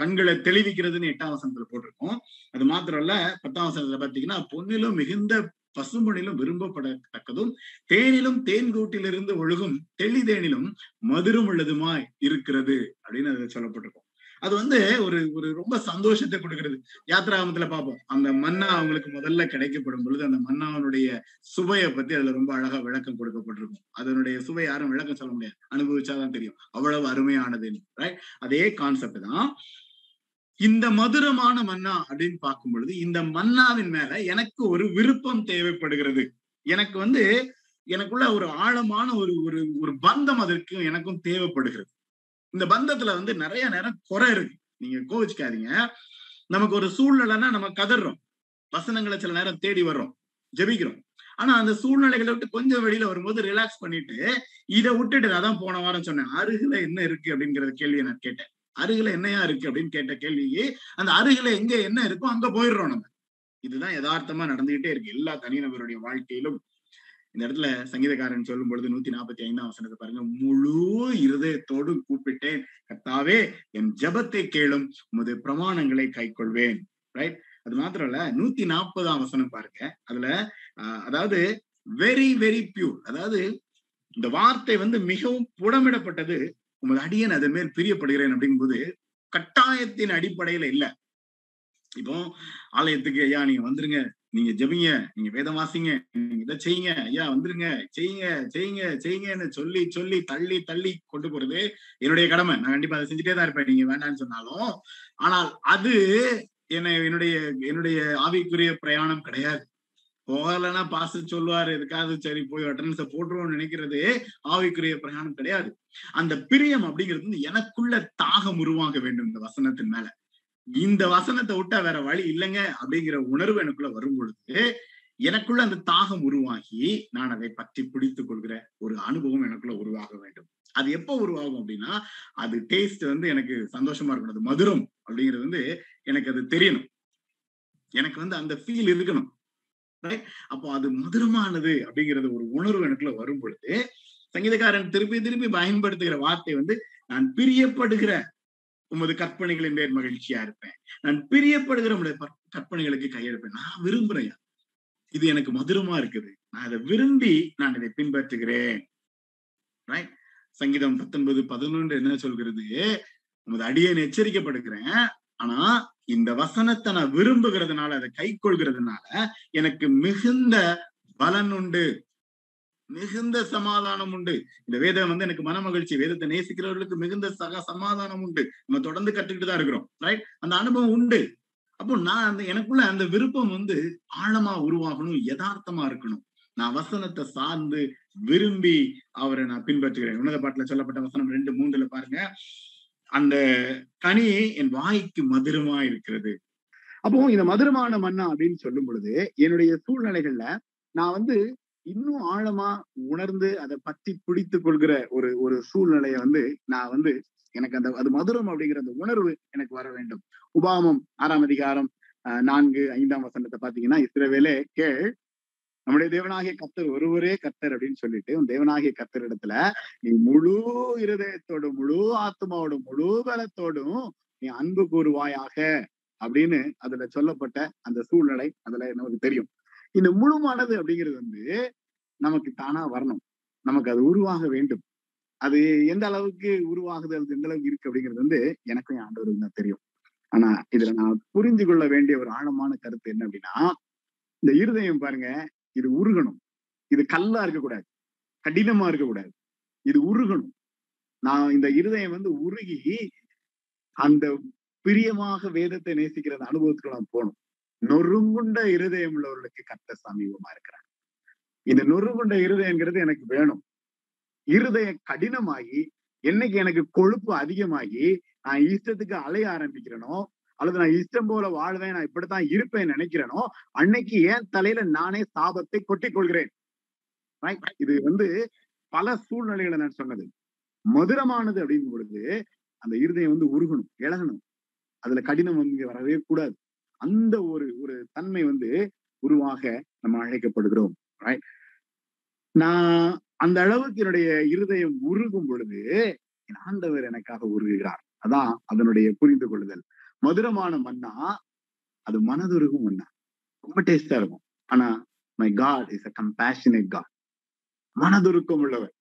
கண்களை தெளிவிக்கிறதுன்னு எட்டாம் வசனத்துல போட்டிருக்கோம். அது மாத்திரம் இல்ல பத்தாம் வசனத்துல பாத்தீங்கன்னா பொன்னிலும் மிகுந்த பசும்பொனிலும் விரும்பப்படத்தக்கதும் தேனிலும் தேன் கூட்டிலிருந்து ஒழுகும் தெளிதேனிலும் மதுரம் உள்ளதுமாய் இருக்கிறது அப்படின்னு அது சொல்லப்பட்டிருக்கும். அது வந்து ஒரு ஒரு ரொம்ப சந்தோஷத்தை கொடுக்கிறது. யாத்ராமத்துல பார்ப்போம். அந்த மன்னா அவங்களுக்கு முதல்ல கிடைக்கப்படும் பொழுது அந்த மன்னாவனுடைய சுவையை பத்தி அதுல ரொம்ப அழகா விளக்கம் கொடுக்கப்பட்டிருக்கும். அதனுடைய சுவை யாரும் விளக்கம் சொல்ல முடியாது. அனுபவிச்சாதான் தெரியும். அவ்வளவு அருமையானது ரைட் அதே கான்செப்ட் தான் இந்த மதுரமான மன்னா அப்படின்னு பார்க்கும் பொழுது இந்த மன்னாவின் மேல எனக்கு ஒரு விருப்பம் தேவைப்படுகிறது. எனக்கு வந்து எனக்குள்ள ஒரு ஆழமான ஒரு ஒரு ஒரு பந்தம் அதற்கு எனக்கும் தேவைப்படுகிறது. இந்த பந்தத்துல வந்து நிறைய நேரம் குறை இருக்கு. நீங்க கோவிச்சுக்காதீங்க. நமக்கு ஒரு சூழ்நிலைன்னா நம்ம கதறோம் வசனங்களை சில நேரம் தேடி வர்றோம். ஜெபிக்கிறோம். ஆனா அந்த சூழ்நிலைகளை விட்டு கொஞ்சம் வெளியில வரும்போது ரிலாக்ஸ் பண்ணிட்டு இதை விட்டுட்டு அதான் போன வாரம் சொன்னேன் அருகில என்ன இருக்கு அப்படிங்கிற கேள்வியை நான் கேட்டேன். அருகில என்னையா இருக்கு அப்படின்னு கேட்ட கேள்வியே அந்த அருகில எங்க என்ன இருக்கோ அங்க போயிடுறோம் நம்ம. இதுதான் யதார்த்தமா நடந்துகிட்டே இருக்கு. எல்லா தனிநபருடைய வாழ்க்கையிலும் இந்த இடத்துல சங்கீதக்காரன் சொல்லும் பொழுது நூத்தி நாற்பத்தி ஐந்தாம் வசனத்தை பாருங்க முழு இருதயத்தோடு கூப்பிட்டேன். கர்த்தாவே என் ஜபத்தை கேளும். உமது பிரமாணங்களை கை கொள்வேன். ரைட் அது மாத்திரம் இல்ல நூத்தி நாற்பதாம் வசனம் பாருங்க. அதுல அதாவது வெரி வெரி பியூர் அதாவது இந்த வார்த்தை வந்து மிகவும் புடமிடப்பட்டது. உமது அடியன் அதன் மேல் பிரியப்படுகிறேன் அப்படிங்கும்போது கட்டாயத்தின் அடிப்படையில இல்ல. இப்போ ஆலயத்துக்கு ஐயா நீங்க வந்துருங்க. நீங்க ஜபிங்க. நீங்க வேதம் வாசிங்க. நீங்க இதை செய்யுங்க. ஐயா வந்துருங்க. செய்யுங்க. செய்யுங்க. செய்யுங்கன்னு சொல்லி சொல்லி தள்ளி தள்ளி கொண்டு போறது என்னுடைய கடமை. நான் கண்டிப்பா அதை செஞ்சுட்டே தான் இருப்பேன். நீங்க வேண்டாம்னு சொன்னாலும். ஆனால் அது என்ன என்னுடைய என்னுடைய ஆவிக்குரிய பிரயாணம் கிடையாது. போகலன்னா பாச சொல்லுவாரு எதுக்காவது சரி போய் அட்டன்ஸ போட்டுருவோம்னு நினைக்கிறது ஆவிக்குரிய பிரயாணம் கிடையாது. அந்த பிரியம் அப்படிங்கிறது வந்து எனக்குள்ள தாகம் உருவாக வேண்டும் இந்த வசனத்தின் மேல. இந்த வசனத்தை விட்டா வேற வழி இல்லைங்க அப்படிங்கிற உணர்வு எனக்குள்ள வரும் பொழுது எனக்குள்ள அந்த தாகம் உருவாகி நான் அதை பற்றி பிடித்துக் கொள்கிற ஒரு அனுபவம் எனக்குள்ள உருவாக வேண்டும். அது எப்போ உருவாகும் அப்படின்னா அது டேஸ்ட் வந்து எனக்கு சந்தோஷமா இருக்கணும். அது மதுரம் அப்படிங்கிறது வந்து எனக்கு அது தெரியணும். எனக்கு வந்து அந்த ஃபீல் இருக்கணும். அப்போ அது மதுரமானது அப்படிங்கிறது ஒரு உணர்வு எனக்குள்ள வரும் பொழுது சங்கீதக்காரன் திருப்பி திருப்பி பயன்படுத்துகிற வார்த்தை வந்து நான் பிரியப்படுகிற உமது கற்பனைகளின் மேல் மகிழ்ச்சியா இருப்பேன். நான் பிரியப்படுகிற உங்களுடைய கற்பனைகளுக்கு கையெழுப்பேன். நான் விரும்புறேன். இது எனக்கு மதுரமா இருக்குது. நான் அதை விரும்பி நான் இதை பின்பற்றுகிறேன். ரைட் சங்கீதம் பத்தொன்பது பதினொன்று என்ன சொல்கிறது? உமது அடியன் எச்சரிக்கப்படுகிறேன் ஆனா இந்த வசனத்தை நான் விரும்புகிறதுனால அதை கை கொள்கிறதுனால எனக்கு மிகுந்த பலன் உண்டு. மிகுந்த சமாதானம் உண்டு. இந்த வேதம் வந்து எனக்கு மன மகிழ்ச்சி வேதத்தை நேசிக்கிறவர்களுக்கு மிகுந்த சக சமாதானம் உண்டு. நம்ம தொடர்ந்து கற்றுக்கிட்டு தான் இருக்கிறோம் ரைட் அந்த அனுபவம் உண்டு. அப்போ நான் அந்த எனக்குள்ள அந்த விருப்பம் வந்து ஆழமா உருவாகணும் யதார்த்தமா இருக்கணும். நான் வசனத்தை சார்ந்து விரும்பி அவரை நான் பின்பற்றுகிறேன். உன்னத பாட்டுல சொல்லப்பட்ட வசனம் ரெண்டு மூன்றுல பாருங்க. அந்த கனி என் வாய்க்கு மதுரமா இருக்கிறது. அப்போ இந்த மதுரமான மன்னா அப்படின்னு சொல்லும் பொழுது என்னுடைய சூழ்நிலைகள்ல நான் வந்து இன்னும் ஆழமா உணர்ந்து அதை பத்தி பிடித்து கொள்கிற ஒரு ஒரு சூழ்நிலைய வந்து நான் வந்து எனக்கு அந்த அது மதுரம் அப்படிங்கிற அந்த உணர்வு எனக்கு வர வேண்டும். உபாமம் ஆறாம் அதிகாரம் நான்கு ஐந்தாம் வசனத்தை பாத்தீங்கன்னா இஸ்ரவேலே கேள் நம்முடைய தேவனாகிய கத்தர் ஒருவரே கத்தர் அப்படின்னு சொல்லிட்டு உன் தேவனாகிய கத்தர் இடத்துல நீ முழு இருதயத்தோடும் முழு ஆத்மாவோடும் முழு பலத்தோடும் நீ அன்பு கூறுவாயாக அப்படின்னு அதுல சொல்லப்பட்ட அந்த சூழ்நிலை அதுல நமக்கு தெரியும். இந்த முழு மனது அப்படிங்கிறது வந்து நமக்கு தானா வரணும். நமக்கு அது உருவாக வேண்டும். அது எந்த அளவுக்கு உருவாகுது அது எந்த அளவுக்கு இருக்கு அப்படிங்கிறது வந்து எனக்கும் ஆண்டவருக்கு தான் தெரியும். ஆனா இதுல நான் புரிஞ்சு கொள்ள வேண்டிய ஒரு ஆழமான கருத்து என்ன அப்படின்னா இந்த இருதயம் பாருங்க இது உருகணும். இது கல்லா இருக்கக்கூடாது. கடினமா இருக்கக்கூடாது. இது உருகணும். நான் இந்த இருதயம் வந்து உருகி அந்த பிரியமாக வேதத்தை நேசிக்கிற அந்த அனுபவத்துக்கு நான் போகணும். நொறுங்குண்ட இருதயம் உள்ளவர்களுக்கு கத்த சமீபமா இருக்கிறாங்க இந்த நொறுங்குண்ட இருதயங்கிறது எனக்கு வேணும். இருதயம் கடினமாகி என்னைக்கு எனக்கு கொழுப்பு அதிகமாகி நான் இஷ்டத்துக்கு அலைய ஆரம்பிக்கிறேனோ அல்லது நான் இஷ்டம் போல வாழ்வேன் நான் இப்படித்தான் இருப்பேன் நினைக்கிறேனோ அன்னைக்கு ஏன் தலையில நானே சாபத்தை கொட்டிக் கொள்கிறேன் இது வந்து பல சூழ்நிலைகளை நான் சொன்னது. மதுரமானது அப்படிங்கும் பொழுது அந்த இருதயம் வந்து உருகணும் இழகணும் அதுல கடினம் வந்து வரவே கூடாது. அந்த ஒரு ஒரு தன்மை வந்து உருவாக நம்ம அழைக்கப்படுகிறோம். நான் அந்த அளவுக்கு என்னுடைய இருதயம் உருகும் பொழுது என் ஆண்டவர் எனக்காக உருகுகிறார். அதான் அதனுடைய புரிந்து கொள்ளுதல். மதுரமான மண்ணா அது மனதுருகும் மண்ணா ரொம்ப டேஸ்டா இருக்கும். ஆனா my God is a compassionate God மனதுருக்கம் உள்ளவர்.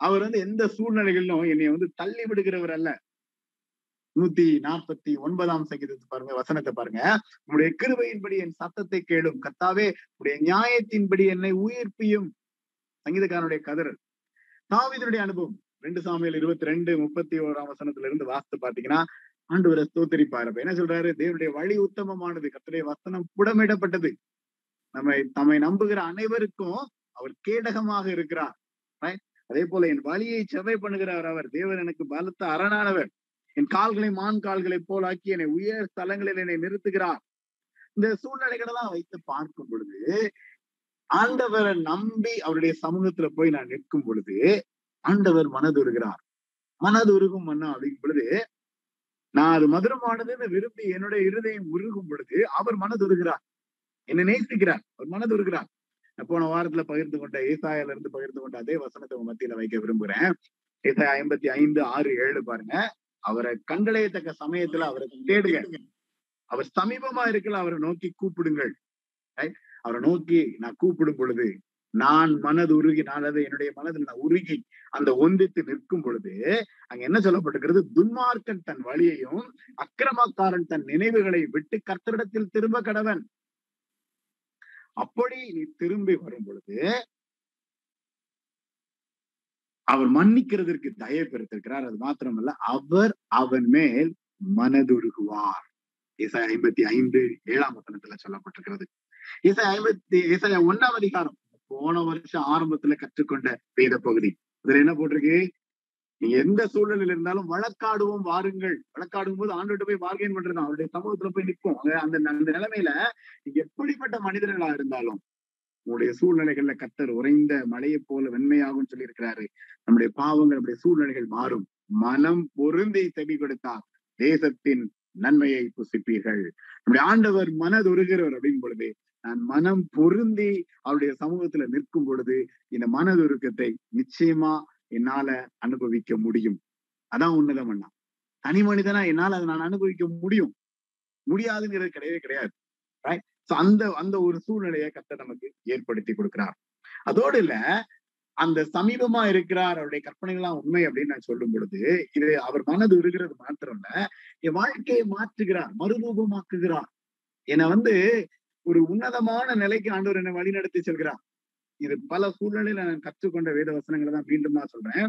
அவர் வந்து எந்த சூழ்நிலைகளிலும் என்னை வந்து தள்ளி விடுகிறவர் அல்ல. நூத்தி நாற்பத்தி ஒன்பதாம் சங்கீதத்தை பாருங்க வசனத்தை பாருங்க. உங்களுடைய கிருபையின்படி என் சத்தத்தை கேளும். கத்தாவே உடைய நியாயத்தின்படி என்னை உயிர்ப்பியும். சங்கீதக்காரனுடைய கதறல் தாவிதனுடைய அனுபவம். ரெண்டு சாமியில் இருபத்தி ரெண்டு முப்பத்தி ஓராம் வசனத்துல இருந்து வாஸ்து பாத்தீங்கன்னா ஆண்டவரை ஸ்தோத்தரிப்பாரு. என்ன சொல்றாரு? தேவனுடைய வழி உத்தமமானது. கத்தடைய வசனம் புடமிடப்பட்டது. நம்மை தம்மை நம்புகிற அனைவருக்கும் அவர் கேடகமாக இருக்கிறார். அதே போல என் வழியை செவை பண்ணுகிறார் அவர். தேவர் எனக்கு பலத்த அரணானவர். என் கால்களை மான் கால்களை போலாக்கி என்னை உயர் ஸ்தலங்களில் என்னை நிறுத்துகிறார். இந்த சூழ்நிலைகளை தான் வைத்து பார்க்கும் பொழுது ஆண்டவரை நம்பி அவருடைய சமூகத்துல போய் நான் நிற்கும் பொழுது ஆண்டவர் மனதுருகிறார். மனதுருகும் மன்னா அப்படிங்கும் பொழுது நான் அது மதுரமானதுன்னு விரும்பி என்னுடைய இருதயம் உருகும் பொழுது அவர் மனதுருகிறார் என்னை நேசிக்கிறார். அவர் மனதுருகிறார் போன வாரத்துல பகிர்ந்து கொண்ட ஏசாயில இருந்து பகிர்ந்து கொண்ட அதே வசனத்தை உங்க மத்தியில வைக்க விரும்புகிறேன் ஏசாய ஐம்பத்தி ஐந்து ஆறு ஏழு பாருங்க. அவரை கண்டடையத்தக்க சமயத்துல அவரை தேடுங்க. அவர் சமீபமா இருக்கல அவரை நோக்கி கூப்பிடுங்கள். அவரை நோக்கி நான் கூப்பிடும் பொழுது நான் மனது உருகி நான் அதை என்னுடைய மனதில் நான் உருகி அந்த ஒந்தித்து நிற்கும் பொழுது அங்க என்ன சொல்லப்பட்டிருக்கிறது? துன்மார்க்கன் தன் வழியையும் அக்கிரமக்காரன் தன் நினைவுகளை விட்டு கர்த்தரிடத்தில் திரும்ப கடவன். அப்படி நீ திரும்பி வரும் பொழுது அவர் மன்னிக்கிறதற்கு தயை பெருத்திருக்கிறார். அது மாத்திரமல்ல அவர் அவன் மேல் மனதுருகுவார். இசை ஐம்பத்தி ஐந்து ஏழாம் வசனத்துல சொல்லப்பட்டிருக்கிறது. இசை ஐம்பத்தி இசை ஒன்னாம் அதிகாரம் போன வருஷம் ஆரம்பத்துல கற்றுக்கொண்ட வேத பகுதி. இதுல என்ன போட்டிருக்கு? நீங்க எந்த சூழ்நிலையில இருந்தாலும் வழக்காடுவோம் வாருங்கள். வழக்காடும் போது ஆண்டு போய் பார்கெயின் பண்றது அவருடைய சமூகத்துல போய் நிற்போம். அந்த அந்த நிலைமையில நீங்க எப்படிப்பட்ட மனிதர்களா இருந்தாலும் உங்களுடைய சூழ்நிலைகள்ல கத்தர் உறைந்த மழையை போல வெண்மையாகும் சொல்லி இருக்கிறாரு நம்முடைய பாவங்கள் நம்முடைய சூழ்நிலைகள் மாறும். மனம் பொருந்தி செவி கொடுத்தார் தேசத்தின் நன்மையை புசிப்பீர்கள். நம்முடைய ஆண்டவர் மனதுருகிறவர் அப்படின் பொழுது மனம் பொருந்தி அவருடைய சமூகத்துல நிற்கும் பொழுது இந்த மனதுருக்கத்தை நிச்சயமா என்னால அனுபவிக்க முடியும். அதான் உன்னதம் அண்ணா தனி மனிதனா என்னால அதை நான் அனுபவிக்க முடியும்? முடியாதுங்கிறது கிடையவே கிடையாது. அந்த அந்த ஒரு சூழ்நிலையை கத்த நமக்கு ஏற்படுத்தி கொடுக்கிறார். அதோடு இல்ல அந்த சமீபமா இருக்கிறார் அவருடைய கற்பனைகள்லாம் உண்மை அப்படின்னு நான் சொல்லும் பொழுது இது அவர் மனது உருகிறது மாத்திரம் இல்ல என் வாழ்க்கையை மாற்றுகிறார் மறுரூபமாக்குகிறார். என்னை வந்து ஒரு உன்னதமான நிலைக்கு ஆண்டவர் என்னை வழி நடத்தி செல்கிறார். இது பல சூழ்நிலையில நான் கற்றுக்கொண்ட வேத வசனங்களை தான் மீண்டும் நான் சொல்றேன்.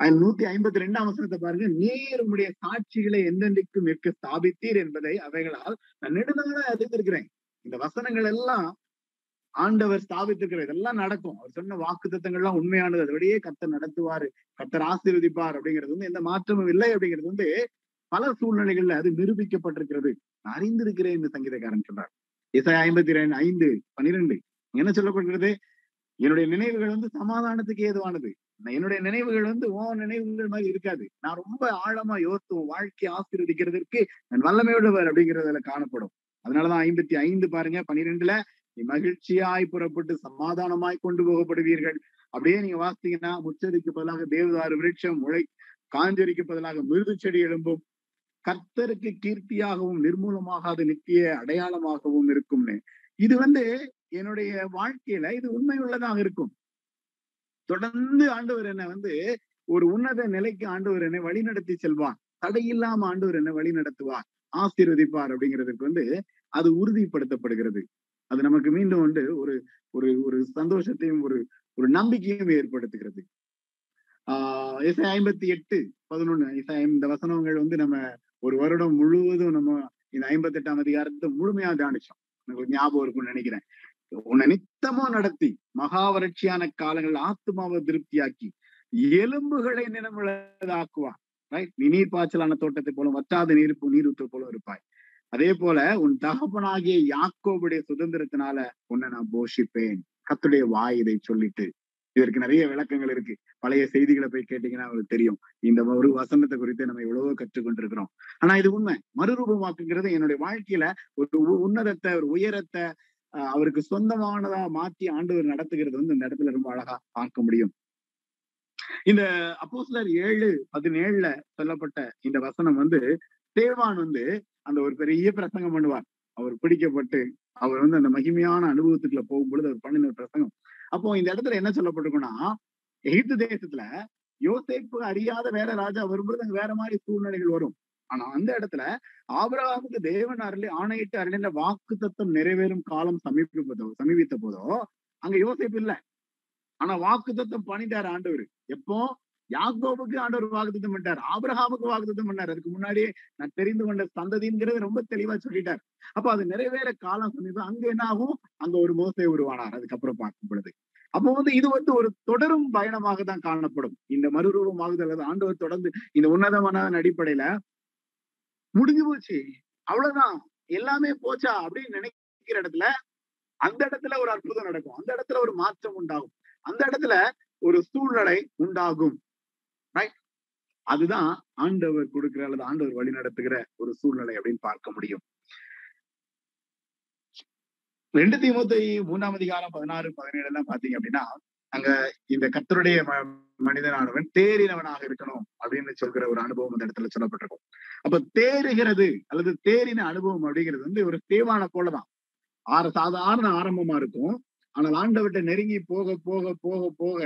அதில் நூத்தி ஐம்பத்தி ரெண்டாம் வசனத்தை பாருங்க நீர் உடைய சாட்சிகளை எந்தெந்தைக்கும் நிற்க ஸ்தாபித்தீர் என்பதை அவைகளால் நான் நெடுநாளா அறிந்திருக்கிறேன். இந்த வசனங்கள் எல்லாம் ஆண்டவர் ஸ்தாபித்திருக்கிற இதெல்லாம் நடக்கும். அவர் சொன்ன வாக்கு தத்தங்கள்லாம் உண்மையானது. அதோடயே கத்தர் நடத்துவாரு. கத்தர் ஆசீர்வதிப்பார் அப்படிங்கிறது வந்து எந்த மாற்றமும் இல்லை அப்படிங்கிறது வந்து பல சூழ்நிலைகள்ல அது நிரூபிக்கப்பட்டிருக்கிறது. நான் அறிந்திருக்கிறேன் என்று சங்கீதக்காரன் சொல்றார். இசை ஐம்பத்தி ரெண்டு ஐந்து பனிரெண்டு என்ன சொல்லப்படுகிறது என்னுடைய நினைவுகள் வந்து சமாதானத்துக்கு ஏதுவானது. என்னுடைய நினைவுகள் வந்து ஓ நினைவுகள் மாதிரி இருக்காது. நான் ரொம்ப ஆழமா யோசித்து வாழ்க்கை ஆசீர்வதிக்கிறதுக்கு நான் வல்லமையுள்ளவர் அப்படிங்கறதுல காணப்படும். அதனாலதான் ஐம்பத்தி ஐந்து பாருங்க பனிரெண்டுல நீ மகிழ்ச்சியாய் புறப்பட்டு சமாதானமாய் கொண்டு போகப்படுவீர்கள். அப்படியே நீங்க வாசித்தீங்கன்னா முச்சரிக்கு பதிலாக தேவதாறு விருட்சம் முளை காஞ்சரிக்கு பதிலாக மிருது செடி எழும்பும். கர்த்தருக்கு கீர்த்தியாகவும் நிர்மூலமாகாத நித்திய அடையாளமாகவும் இருக்கும்னு. இது வந்து என்னுடைய வாழ்க்கையில இது உண்மை உள்ளதாக இருக்கும். தொடர்ந்து ஆண்டவர் என்ன வந்து ஒரு உன்னத நிலைக்கு ஆண்டவர் என்னை வழிநடத்தி செல்வார். தடையில்லாம ஆண்டவர் என்ன வழி நடத்துவார் ஆசீர்வதிப்பார் அப்படிங்கிறதுக்கு வந்து அது உறுதிப்படுத்தப்படுகிறது. அது நமக்கு மீண்டும் வந்து ஒரு ஒரு ஒரு சந்தோஷத்தையும் ஒரு ஒரு நம்பிக்கையும் ஏற்படுத்துகிறது. ஆஹ் இசை ஐம்பத்தி எட்டு பதினொன்னு இசை இந்த வசனங்கள் வந்து நம்ம ஒரு வருடம் முழுவதும் நம்ம இந்த ஐம்பத்தி எட்டாம் அதிகாரத்தை முழுமையா தியானிச்சோம். உங்களுக்கு ஞாபகம் இருக்கும்னு நினைக்கிறேன். உன்னை நித்தமா நடத்தி மகாவரட்சியான காலங்கள் ஆத்மாவை திருப்தியாக்கி எலும்புகளை நினைவுள்ளதாக்குவான் ரைட் நீ நீர் பாய்ச்சலான தோட்டத்தை போல வற்றாத நீர் நீரூற்று போல இருப்பாய். அதே போல உன் தகப்பனாகிய யாக்கோவுடைய சுதந்திரத்தினால உன்னை நான் போஷிப்பேன். கத்துடைய வாய் இதை சொல்லிட்டு இதற்கு நிறைய விளக்கங்கள் இருக்கு. பழைய செய்திகளை போய் கேட்டீங்கன்னா அவங்களுக்கு தெரியும். இந்த ஒரு வசனத்தை குறித்து நம்ம எவ்வளவோ கற்றுக்கொண்டிருக்கிறோம். ஆனா இது உண்மை. மறுரூபமாக்குங்கிறது என்னுடைய வாழ்க்கையில ஒரு உன்னதத்தை ஒரு உயரத்தை அவருக்கு சொந்தமானதா மாற்றி ஆண்டவர் நடத்துகிறது வந்து இந்த இடத்துல ரொம்ப அழகா பார்க்க முடியும். இந்த அப்போஸ்லர் ஏழு பதினேழுல சொல்லப்பட்ட இந்த வசனம் வந்து தேவான் வந்து அந்த ஒரு பெரிய பிரசங்கம் பண்ணுவார். அவர் பிடிக்கப்பட்டு அவர் வந்து அந்த மகிமையான அனுபவத்துக்குள்ள போகும்பொழுது அவர் பண்ணின பிரசங்கம். அப்போ இந்த இடத்துல என்ன சொல்லப்பட்டிருக்குன்னா எகிப்து தேசத்துல யோசேப்பு அறியாத வேற ராஜா வரும்போது அங்க வேற மாதிரி சூழ்நிலைகள் வரும். ஆனா அந்த இடத்துல ஆபரகாமுக்கு தேவன் அருளி ஆணையிட்டு அருளின வாக்கு தத்துவம் நிறைவேறும் காலம் சமீபிப்பதோ சமீபித்த போதோ அங்க யோசிப்பு இல்ல. ஆனா வாக்கு தத்துவம் பண்ணிட்டாரு ஆண்டவர். எப்போ? யாக்கோபுக்கு ஆண்டவர் வாக்குத்தம் பண்ணார் ஆபிரஹாமுக்கு வாக்குத்தம் பண்ணார். அதுக்கு முன்னாடியே நான் தெரிந்து கொண்ட சந்ததிங்கிறது ரொம்ப தெளிவா சொல்லிட்டார். அப்ப அது நிறைவேற காலம் சமீபம். அங்க என்ன ஆகும்? அங்க ஒரு மோசை உருவானார். அதுக்கப்புறம் பார்க்கும் பொழுது. அப்போ வந்து இது வந்து ஒரு தொடரும் பயணமாக தான் காணப்படும். இந்த மறுரூபமாகுது அல்லது ஆண்டவர் தொடர்ந்து இந்த உன்னதமான அடிப்படையில முடிஞ்சு போச்சு. அவ்வளவுதான். எல்லாமே போச்சா அப்படின்னு நினைக்கிற இடத்துல அந்த இடத்துல ஒரு அற்புதம் நடக்கும். அந்த இடத்துல ஒரு மாற்றம் உண்டாகும். அந்த இடத்துல ஒரு சூழ்நிலை உண்டாகும். ரைட் அதுதான் ஆண்டவர் கொடுக்கிற அல்லது ஆண்டவர் வழி நடத்துகிற ஒரு சூழ்நிலை அப்படின்னு பார்க்க முடியும். ரெண்டு தீமூத்தை மூணாம் அதிகாரம் பதினாறு பதினேழு எல்லாம் பாத்தீங்க அப்படின்னா அங்க இந்த கத்தருடைய மனிதனானவன் தேறினவனாக இருக்கணும் அப்படின்னு சொல்கிற ஒரு அனுபவம் அந்த இடத்துல சொல்லப்பட்டிருக்கும். அப்ப தேறுகிறது அல்லது தேறின அனுபவம் அப்படிங்கிறது வந்து ஒரு தேவான போலதான். ஆற சாதாரண ஆரம்பமா இருக்கும். ஆனால் ஆண்டவர்கிட்ட நெருங்கி போக போக போக போக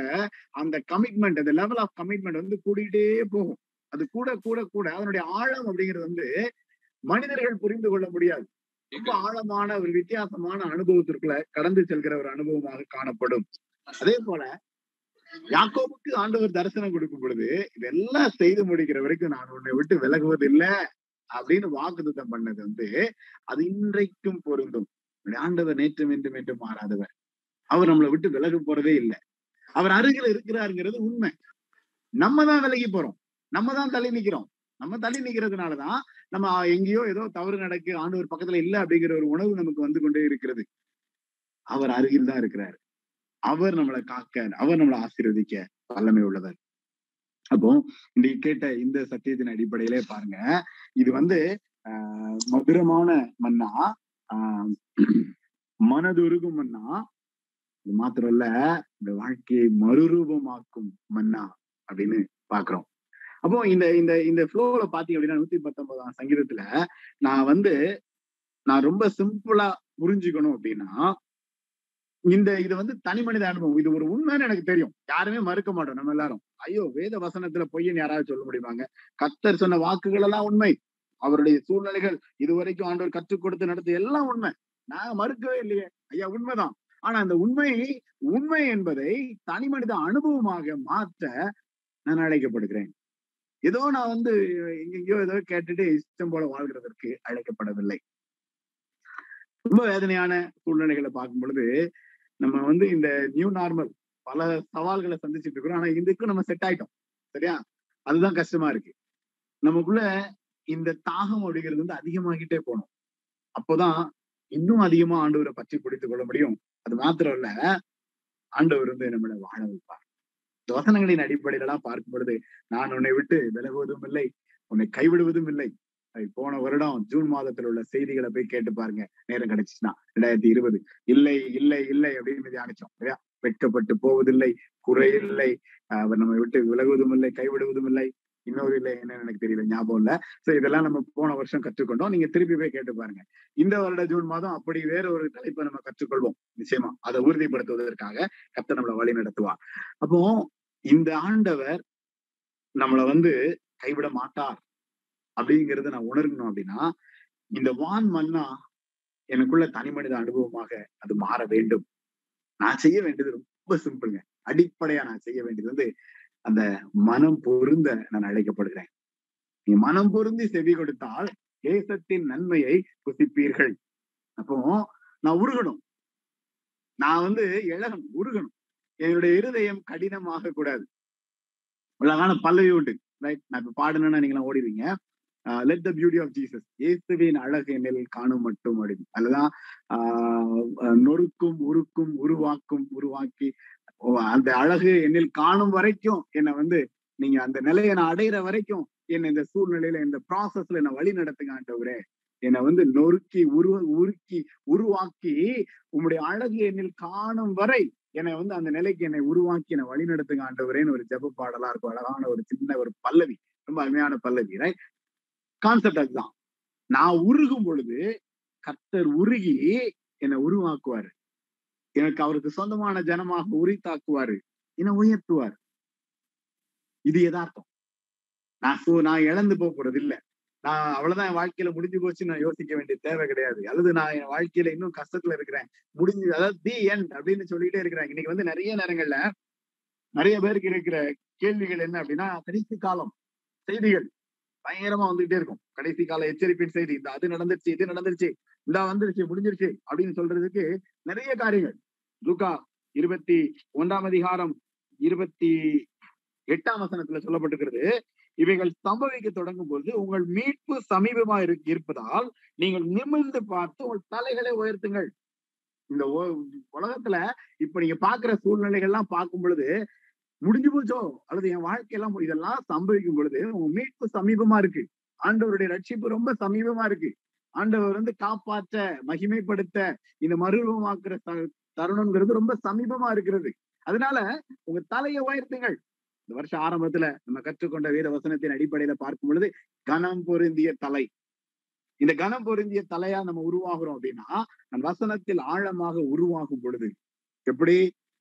அந்த கமிட்மெண்ட் அந்த லெவல் ஆஃப் கமிட்மெண்ட் வந்து கூடிட்டே போகும். அது கூட கூட கூட அதனுடைய ஆழம் அப்படிங்கிறது வந்து மனிதர்கள் புரிந்து கொள்ள முடியாது. ரொம்ப ஆழமான ஒரு வித்தியாசமான அனுபவத்திற்குள்ள கடந்து செல்கிற ஒரு அனுபவமாக காணப்படும். அதே போல யாக்கோவுக்கு ஆண்டவர் தரிசனம் கொடுக்கும் பொழுது இதெல்லாம் செய்து முடிக்கிற வரைக்கும் நான் உன்னை விட்டு விலகுவது இல்லை அப்படின்னு வாக்குத்தம் பண்ணது வந்து அது இன்றைக்கும் பொருந்தும். ஆண்டவர் நேற்றும் என்றும் என்றும் மாறாதவர். அவர் நம்மளை விட்டு விலக போறதே இல்லை. அவர் அருகில் இருக்கிறாருங்கிறது உண்மை. நம்ம தான் விலகி போறோம். நம்ம தான் தள்ளி நிக்கிறோம். நம்ம தள்ளி நிக்கிறதுனாலதான் நம்ம எங்கேயோ ஏதோ தவறு நடக்கு ஆண்டவர் பக்கத்துல இல்ல அப்படிங்கிற ஒரு உணவு நமக்கு வந்து கொண்டே இருக்கிறது. அவர் அருகில் தான் இருக்கிறார். அவர் நம்மளை காக்க அவர் நம்மளை ஆசீர்வதிக்க வல்லமை உள்ளவர். அப்போ இன்னைக்கு கேட்ட இந்த சத்தியத்தின் அடிப்படையிலே பாருங்க. இது வந்து ஆஹ் மதுரமான மன்னா ஆஹ் மனதுருகும் மன்னா இது மாத்திரம் இல்ல இந்த வாழ்க்கையை மறுரூபமாக்கும் மன்னா அப்படின்னு பாக்குறோம். அப்போ இந்த இந்த இந்த ஃப்ளோல பாத்தீங்க அப்படின்னா நூத்தி பத்தொன்பதாம் சங்கீதத்துல நான் வந்து நான் ரொம்ப சிம்பிளா புரிஞ்சுக்கணும் அப்படின்னா இந்த இது வந்து தனி மனித அனுபவம். இது ஒரு உண்மைன்னு எனக்கு தெரியும். யாருமே மறுக்க மாட்டோம் நம்ம எல்லாரும். ஐயோ வேத வசனத்துல பொய்யன்னு யாராவது சொல்ல முடியுமாங்க? கத்தர் சொன்ன வாக்குகள் எல்லாம் உண்மை. அவருடைய சூழ்நிலைகள் இதுவரைக்கும் ஆண்டவர் கற்றுக் கொடுத்து நடத்து எல்லாம் உண்மை. நான் மறுக்கவே இல்லையே. ஐயா உண்மைதான். ஆனா அந்த உண்மை உண்மை என்பதை தனி மனித அனுபவமாக மாற்ற நான் அழைக்கப்படுகிறேன். ஏதோ நான் வந்து எங்கெங்கயோ ஏதோ கேட்டுட்டு இஷ்டம் போல வாழ்கிறதற்கு அழைக்கப்படவில்லை. ரொம்ப வேதனையான சூழ்நிலைகளை பார்க்கும் பொழுது நம்ம வந்து இந்த நியூ நார்மல் பல சவால்களை சந்திச்சுட்டு இருக்கிறோம். ஆனா இதுக்கும் நம்ம செட் ஆயிட்டோம். சரியா? அதுதான் கஷ்டமா இருக்கு. நமக்குள்ள இந்த தாகம் அப்படிங்கிறது வந்து அதிகமாகிட்டே போகணும். அப்போதான் இன்னும் அதிகமா ஆண்டவரை பற்றி பிடித்துக் கொள்ள முடியும். அது மாத்திரம் இல்ல ஆண்டவர் வந்து நம்மளை வாழ வைப்பார். வசனங்களின் அடிப்படையில எல்லாம் பார்க்கும் பொழுது நான் உன்னை விட்டு விலகுவதும் இல்லை உன்னை கைவிடுவதும் இல்லை. போன வருடம் ஜூன் மாதத்துல உள்ள செய்திகளை போய் கேட்டு பாருங்க நேரம் கிடைச்சிச்சுன்னா. ரெண்டாயிரத்தி இருபது. இல்லை இல்லை இல்லை அப்படின்னு தியானிச்சோம் இல்லையா? வெட்கப்பட்டு போவதில்லை குறையில்லை அவர் நம்ம விட்டு விலகுவதும் இல்லை கைவிடுவதும் இல்லை. இன்னொரு இல்லை என்னன்னு எனக்கு தெரியல ஞாபகம் இல்ல. சோ இதெல்லாம் நம்ம போன வருஷம் கற்றுக்கொண்டோம். நீங்க திருப்பி போய் கேட்டு பாருங்க. இந்த வருட ஜூன் மாதம் அப்படி வேற ஒரு தலைப்பை நம்ம கற்றுக்கொள்வோம். நிச்சயமா. அதை உறுதிப்படுத்துவதற்காக கத்த நம்மளை வழி நடத்துவார் அப்போ இந்த ஆண்டவர் நம்மளை வந்து கைவிட மாட்டார் அப்படிங்கறத நான் உணரணும் அப்படின்னா இந்த வான் மன்னா எனக்குள்ள தனி மனித அனுபவமாக அது மாற வேண்டும். நான் செய்ய வேண்டியது ரொம்ப சிம்பிளுங்க. அடிப்படையா நான் செய்ய வேண்டியது வந்து அந்த மனம் பொருந்த நான் அழைக்கப்படுகிறேன். நீ மனம் பொருந்தி செவி கொடுத்தால் தேசத்தின் நன்மையை புசிப்பீர்கள். அப்போ நான் உருகணும். நான் வந்து இழகணும் உருகணும். என்னுடைய இருதயம் கடினமாக கூடாது. உலகான பல்லவி உண்டு ரைட் நான் இப்ப பாடணும்னா நீங்க ஓடிடுவீங்க. Let the beauty of Jesus இயேசுவின் அழகு என்னில் காணும் மட்டும் அப்படின்னு. அதுதான் ஆஹ் நொறுக்கும் உருக்கும் உருவாக்கும் உருவாக்கி அந்த அழகு என்னில் காணும் வரைக்கும் என்னை வந்து நீங்க அந்த நிலையை நான் அடையிற வரைக்கும் என்ன இந்த சூழ்நிலையில இந்த ப்ராசஸ்ல என்ன வழி நடத்துங்க ஆண்டவரே. என்னை வந்து நொறுக்கி உருவ உருக்கி உருவாக்கி உங்களுடைய அழகு என்னில் காணும் வரை என்னை வந்து அந்த நிலைக்கு என்னை உருவாக்கி என்னை வழி நடத்துங்க ஆண்டவரேன்னு ஒரு ஜப பாடலா இருக்கும். அழகான ஒரு சின்ன ஒரு பல்லவி ரொம்ப அருமையான பல்லவி ரைட் கான்செப்ட் அதுதான். நான் உருகும் பொழுது கர்த்தர் உருகி என்னை உருவாக்குவாரு. எனக்கு அவருக்கு சொந்தமான ஜனமாக உரித்தாக்குவாரு. என்னை உயர்த்துவார். இது யதார்த்தம். நான் நான் இழந்து போக போறது இல்லை நான் அவ்வளவுதான் என் வாழ்க்கையில முடிஞ்சு போச்சு நான் யோசிக்க வேண்டிய தேவை கிடையாது. அல்லது நான் என் வாழ்க்கையில இன்னும் கஷ்டத்துல இருக்கிறேன். முடிஞ்சு அதாவது தி எண்ட் அப்படின்னு சொல்லிட்டே இருக்கிறேன் இன்னைக்கு வந்து நிறைய நேரங்கள்ல நிறைய பேருக்கு இருக்கிற கேள்விகள் என்ன அப்படின்னா கடைசி காலம் செய்திகள். பயங்கரமா வந்துகிட்டே இருக்கும். கடைசி கால எச்சரிப்பின் செய்தி இந்த அது நடந்துருச்சு இது நடந்துருச்சு இந்த வந்துருச்சு முடிஞ்சிருச்சு அப்படின்னு சொல்றதுக்கு நிறைய காரியங்கள். லுகா இருபத்தி ஒன்றாம் அதிகாரம் இருபத்தி எட்டாம் வசனத்துல சொல்லப்பட்டிருக்கிறது. இவைகள் சம்பவிக்க தொடங்கும் பொழுது உங்கள் மீட்பு சமீபமா இருப்பதால் நீங்கள் நிமிர்ந்து பார்த்து உங்கள் தலைகளை உயர்த்துங்கள். இந்த உலகத்துல இப்ப நீங்க பாக்குற சூழ்நிலைகள்லாம் பார்க்கும் பொழுது முடிஞ்சு போச்சோ? அல்லது என் வாழ்க்கையெல்லாம் இதெல்லாம் சம்பவிக்கும் பொழுது உங்க மீட்பு சமீபமா இருக்கு. ஆண்டவருடைய ரட்சிப்பு ரொம்ப சமீபமா இருக்கு. ஆண்டவர் வந்து காப்பாற்ற மகிமைப்படுத்த இந்த மறுரூபமாக்குற தருணம்ங்கிறது ரொம்ப சமீபமா இருக்கிறது. அதனால உங்க தலையை உயர்த்துங்கள். இந்த வருஷம் ஆரம்பத்துல நம்ம கற்றுக்கொண்ட வேத வசனத்தின் அடிப்படையில பார்க்கும் பொழுது கனம் பொருந்திய தலை. இந்த கனம் பொருந்திய தலையா நம்ம உருவாகிறோம் அப்படின்னா வசனத்தில் ஆழமாக உருவாகும் பொழுது எப்படி?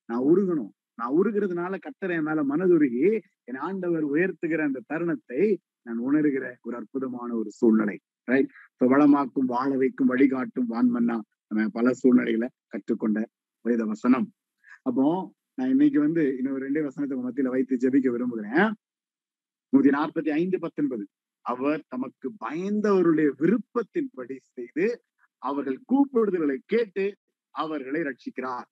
நான் உருகணும். நான் உருகிறதுனால கத்தரை மேல மனதுருகி என் ஆண்டவர் உயர்த்துகிற அந்த தருணத்தை நான் உணர்கிற ஒரு அற்புதமான ஒரு சூழ்நிலை. ரைட் வளமாக்கும் வாழ வைக்கும் வழிகாட்டும் வான்மன்னா நம்ம பல சூழ்நிலைகளை கற்றுக்கொண்ட வேத வசனம். அப்போ நான் இன்னைக்கு வந்து இன்னொரு ரெண்டே வசனத்துக்கு மத்தியில வைத்து ஜெபிக்க விரும்புகிறேன். நூத்தி நாற்பத்தி ஐந்து பத்தொன்பது. அவர் தமக்கு பயந்தவருடைய விருப்பத்தின்படி செய்து அவர்கள் கூப்பிடுதல்களை கேட்டு அவர்களை ரட்சிக்கிறார்.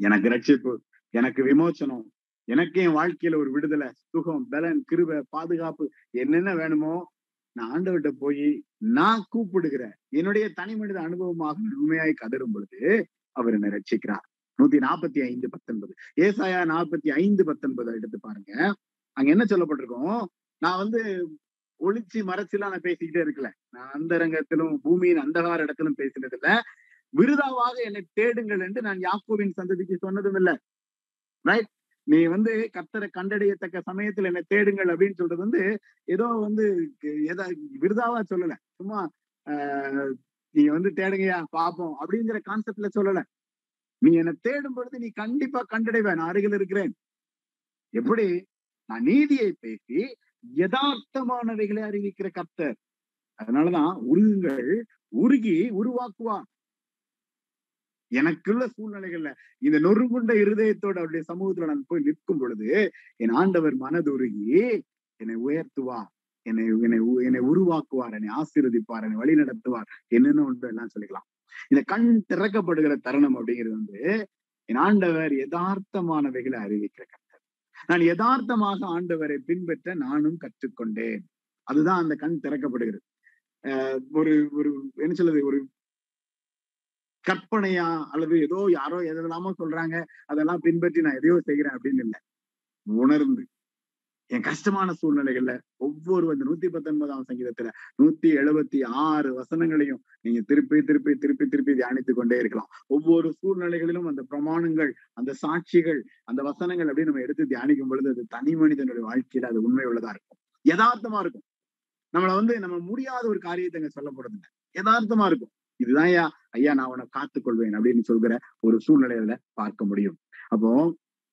எனக்கு ரட்சிப்பு எனக்கு விமோச்சனம் எனக்கு என் வாழ்க்கையில ஒரு விடுதலை சுகம் பலன் கிருப பாதுகாப்பு என்னென்ன வேணுமோ நான் ஆண்டவர்கிட்ட போய் நான் கூப்பிடுகிறேன். என்னுடைய தனி மனித அனுபவமாக உண்மையாய் கதரும் பொழுது அவர் என்னை ரட்சிக்கிறார். நூத்தி நாற்பத்தி ஐந்து பத்தொன்பது. ஏசாயா நாற்பத்தி ஐந்து பத்தொன்பது எடுத்து பாருங்க. அங்க என்ன சொல்லப்பட்டிருக்கோம்? நான் வந்து ஒளிச்சு மறைச்சுலாம் நான் பேசிக்கிட்டே இருக்கல. நான் அந்தரங்கத்திலும் பூமியின் அந்தகார இடத்திலும் பேசினது இல்ல விருதாவாக என்னை தேடுங்கள் என்று நான் யாக்கோவின் சந்ததிக்கு சொன்னதும் இல்லை. ரைட் நீ வந்து கத்தரை கண்டடையத்தக்க சமயத்துல என்னை தேடுங்கள் அப்படின்னு சொல்றது வந்து ஏதோ வந்து எதா விருதாவா சொல்லல. சும்மா ஆஹ் நீங்க வந்து தேடுங்கயா பாப்போம். அப்படிங்கிற கான்செப்ட்ல சொல்லல. நீ என்னை தேடும் பொழுது நீ கண்டிப்பா கண்டடைவ. நான் அருகில் இருக்கிறேன். எப்படி? நான் நீதியை பேசி யதார்த்தமானவைகளை அறிவிக்கிற கர்த்தர். அதனாலதான் உருகுங்கள் உருகி உருவாக்குவார். எனக்குள்ள சூழ்நிலைகள்ல இந்த நொறுங்குண்ட இருதயத்தோட அவருடைய சமூகத்துல நான் போய் நிற்கும் பொழுது என் ஆண்டவர் மனதுருகி என்னை உயர்த்துவார். என்னை என்னை உ- என்னை உருவாக்குவார் என்னை ஆசீர்வதிப்பார் என்னை வழி நடத்துவார் என்னென்ன ஒன்று எல்லாம் சொல்லிக்கலாம். இந்த கண் திறக்கப்படுகிற தருணம் அப்படிங்கிறது வந்து என் ஆண்டவர் யதார்த்தமானவைகளை அறிவிக்கிற கர்த்தர் நான் யதார்த்தமாக ஆண்டவரை பின்பற்ற நானும் கற்றுக்கொண்டேன். அதுதான் அந்த கண் திறக்கப்படுகிறது. அஹ் ஒரு ஒரு என்ன சொல்றது ஒரு கற்பனையா அல்லது ஏதோ யாரோ எதெல்லாமோ சொல்றாங்க அதெல்லாம் பின்பற்றி நான் எதையோ செய்கிறேன் அப்படின்னு இல்லை. உணர்ந்து. என் கஷ்டமான சூழ்நிலைகள்ல ஒவ்வொரு அந்த நூத்தி பத்தொன்பதாம் சங்கீதத்துல நூத்தி எழுபத்தி ஆறு வசனங்களையும் நீங்க திருப்பி திருப்பி திருப்பி திருப்பி தியானித்துக் கொண்டே இருக்கலாம். ஒவ்வொரு சூழ்நிலைகளிலும் அந்த பிரமாணங்கள் அந்த சாட்சிகள் அந்த வசனங்கள் அப்படின்னு நம்ம எடுத்து தியானிக்கும் பொழுது அது தனி மனிதனுடைய வாழ்க்கையில அது உண்மை உள்ளதா இருக்கும். யதார்த்தமா இருக்கும். நம்மள வந்து நம்ம முடியாத ஒரு காரியத்தை அங்க சொல்ல போறது இல்லை. யதார்த்தமா இருக்கும். இதுதான் ஐயா ஐயா நான் உன்னை காத்துக்கொள்வேன் அப்படின்னு சொல்கிற ஒரு சூழ்நிலையில பார்க்க முடியும். அப்போ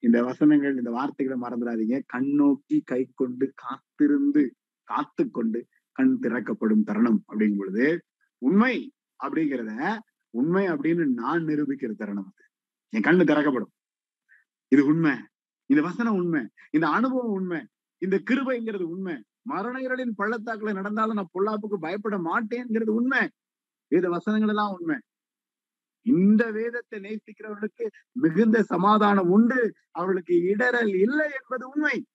இந்த வசனங்கள் இந்த வார்த்தைகளை மறந்துடாதீங்க. கண்ணோக்கி கை கொண்டு காத்திருந்து காத்து கொண்டு கண் திறக்கப்படும் தருணம் அப்படிங்கும் பொழுது உண்மை அப்படிங்கிறத உண்மை அப்படின்னு நான் நிரூபிக்கிற தருணம் அது. என் கண்ணு திறக்கப்படும். இது உண்மை. இந்த வசனம் உண்மை. இந்த அனுபவம் உண்மை. இந்த கிருபைங்கிறது உண்மை. மரண இரலின் பள்ளத்தாக்குல நடந்தாலும் நான் பொல்லாப்புக்கு பயப்பட மாட்டேங்கிறது உண்மை. இந்த வசனங்கள் எல்லாம் உண்மை. இந்த வேதத்தை நேசிக்கிறவர்களுக்கு மிகுந்த சமாதானம் உண்டு. அவர்களுக்கு இடரல் இல்லை என்பது உண்மை.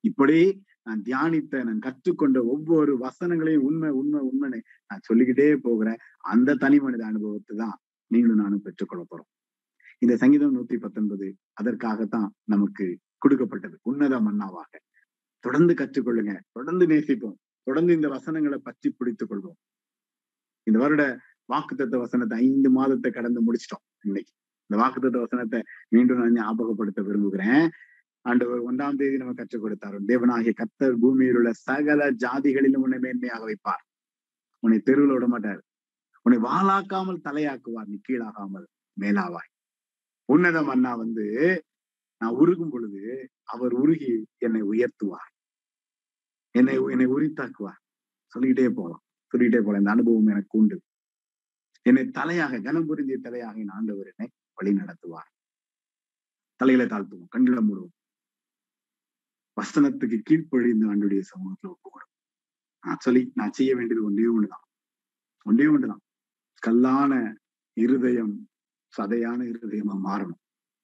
இப்படி நான் தியானித்த நான் கற்றுக்கொண்ட ஒவ்வொரு வசனங்களையும் உண்மை உண்மை உண்மைன்னு நான் சொல்லிக்கிட்டே போகிறேன். அந்த தனி மனித அனுபவத்தை தான் நீங்களும் நானும் பெற்றுக்கொள்ள போறோம். இந்த சங்கீதம் நூத்தி பத்தொன்பது அதற்காகத்தான் நமக்கு கொடுக்கப்பட்டது. உன்னத மன்னாவாக. தொடர்ந்து கற்றுக்கொள்ளுங்க. தொடர்ந்து நேசிப்போம். தொடர்ந்து இந்த வசனங்களை பற்றி பிடித்துக் கொள்வோம் இந்த வருட வாக்குத்தத்த வசனத்தை ஐந்து மாதத்தை கடந்து முடிச்சிட்டோம் இன்னைக்கு. இந்த வாக்குத்தத்த வசனத்தை மீண்டும் நான் ஞாபகப்படுத்த விரும்புகிறேன். ஆண்டவர் ஒன்றாம் தேதி நம்ம கற்றுக் கொடுத்தார். தேவனாகிய கத்தர் பூமியில் உள்ள சகல ஜாதிகளிலும் உன்னை மேன்மையாக வைப்பார். உன்னை தெருவில் விட மாட்டார். உன்னை வாளாக்காமல் தலையாக்குவார். நீ கீழாகாமல் மேலாவாய். உன்னதம் அண்ணா வந்து நான் உருகும் பொழுது அவர் உருகி என்னை உயர்த்துவார். என்னை என்னை உரித்தாக்குவார். சொல்லிக்கிட்டே போகலாம் சொல்லிக்கிட்டே போகலாம் இந்த அனுபவம் எனக்கு உண்டு. என்னை தலையாக கனம் புரிந்திய தலையாக என் ஆண்டவர் என்னை வழி நடத்துவார். தலையில தாழ்த்துவோம் கண்களை மூடுவோம். வசனத்துக்கு கீழ்ப்பழிந்து ஆண்டுடைய சமூகத்துல ஒப்புக்கணும் நான் சொல்லி நான் செய்ய வேண்டியது ஒன்றே ஒண்ணுதான் ஒன்றே ஒண்ணுதான் கல்லான இருதயம் சதையான இருதயமா மாறணும்.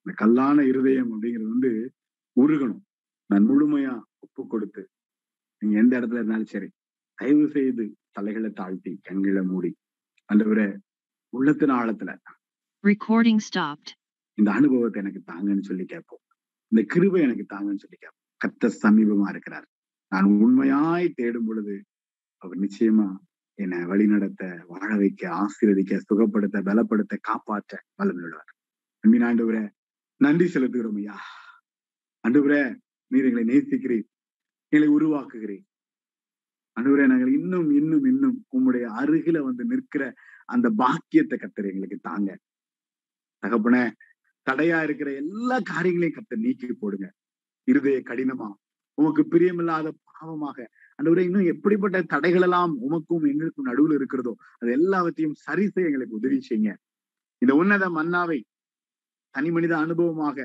இந்த கல்லான இருதயம் அப்படிங்கிறது வந்து உருகணும். நான் முழுமையா ஒப்பு கொடுத்து நீங்க எந்த இடத்துல இருந்தாலும் சரி தயவு செய்து தலைகளை தாழ்த்தி கண்களை மூடி அந்தவரை உள்ளத்தின் ஆழத்துல. Recording stopped. இந்த அனுபவத்தை எனக்கு தாங்கன்னு சொல்லி கேட்போம். இந்த கிருபை எனக்கு தாங்கன்னு சொல்லி கேட்போம். கத்த சமீபமா இருக்கிறார். நான் உண்மையாய் தேடும் பொழுது அவர் நிச்சயமா என்னை வழிநடத்த வாழ வைக்க ஆசீர்வதிக்க சுகப்படுத்த பலப்படுத்த காப்பாற்ற வல்லமையுள்ளவர். அன்பின் ஆண்டவரே நன்றி செலுத்துகிறோம் ஐயா. ஆண்டவரே நீர் எங்களை நேசிக்கிறீர். எங்களை உருவாக்குகிறீர். ஆண்டவரே நாங்கள் இன்னும் இன்னும் இன்னும் உம்முடைய அருகில வந்து நிற்கிற அந்த பாக்கியத்தை கத்தர் எங்களுக்கு தாங்க. தகப்பன தடையா இருக்கிற எல்லா காரியங்களையும் கத்தர் நீக்கி போடுங்க. இருதய கடினமா உமக்கு பிரியமில்லாத பாவமாக. ஆண்டவரே இன்னும் எப்படிப்பட்ட தடைகள் எல்லாம் உமக்கும் எங்களுக்கும் நடுவில் இருக்கிறதோ அது எல்லாவற்றையும் சரி செய்ய எங்களுக்கு உதவி செய்யுங்க. இந்த உன்னத மன்னாவை தனி மனித அனுபவமாக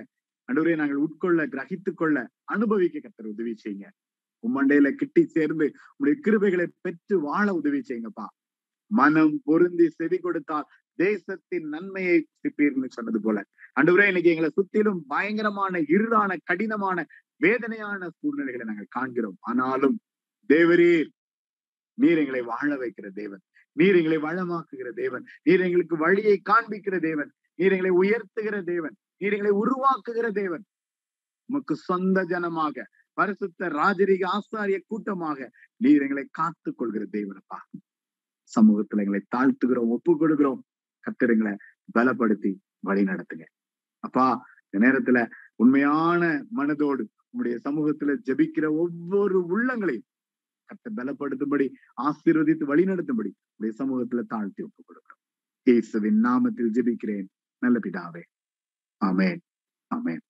ஆண்டவரே நாங்கள் உட்கொள்ள கிரகித்துக் கொள்ள அனுபவிக்க கத்தர் உதவி செய்யுங்க. உம்மண்டையில கிட்டி சேர்ந்து உங்களுடைய கிருபைகளை பெற்று வாழ உதவி செய்யுங்கப்பா. மனம் பொருந்தி செவி கொடுத்தால் தேசத்தின் நன்மையை சிப்பீர்னு சொன்னது போல. அன்றுவரே இன்னைக்கு எங்களை சுத்திலும் பயங்கரமான இருளான கடினமான வேதனையான சூழ்நிலைகளை நாங்கள் காண்கிறோம். ஆனாலும் தேவரீர் நீர் எங்களை வாழ வைக்கிற தேவன். நீர் எங்களை வளமாக்குகிற தேவன். நீர் எங்களுக்கு வழியை காண்பிக்கிற தேவன். நீர் எங்களை உயர்த்துகிற தேவன். நீர் எங்களை உருவாக்குகிற தேவன். உமக்கு சொந்த ஜனமாக பரிசுத்த ராஜரிக ஆசாரிய கூட்டமாக நீர் எங்களை காத்துக் கொள்கிற தேவனப்பா. சமூகத்துல எங்களை தாழ்த்துகிறோம் ஒப்பு கொடுக்கிறோம் கத்திரங்களை பலப்படுத்தி வழி நடத்துங்க. அப்பா இந்த நேரத்துல உண்மையான மனதோடு உங்களுடைய சமூகத்துல ஜெபிக்கிற ஒவ்வொரு உள்ளங்களையும் கத்த பலப்படுத்தும்படி ஆசீர்வதித்து வழி நடத்தும்படி உடைய சமூகத்துல தாழ்த்தி ஒப்பு கொடுக்கிறோம் இயேசுவின் நாமத்தில் ஜெபிக்கிறேன். நல்ல பிதாவே. ஆமென். ஆமென்.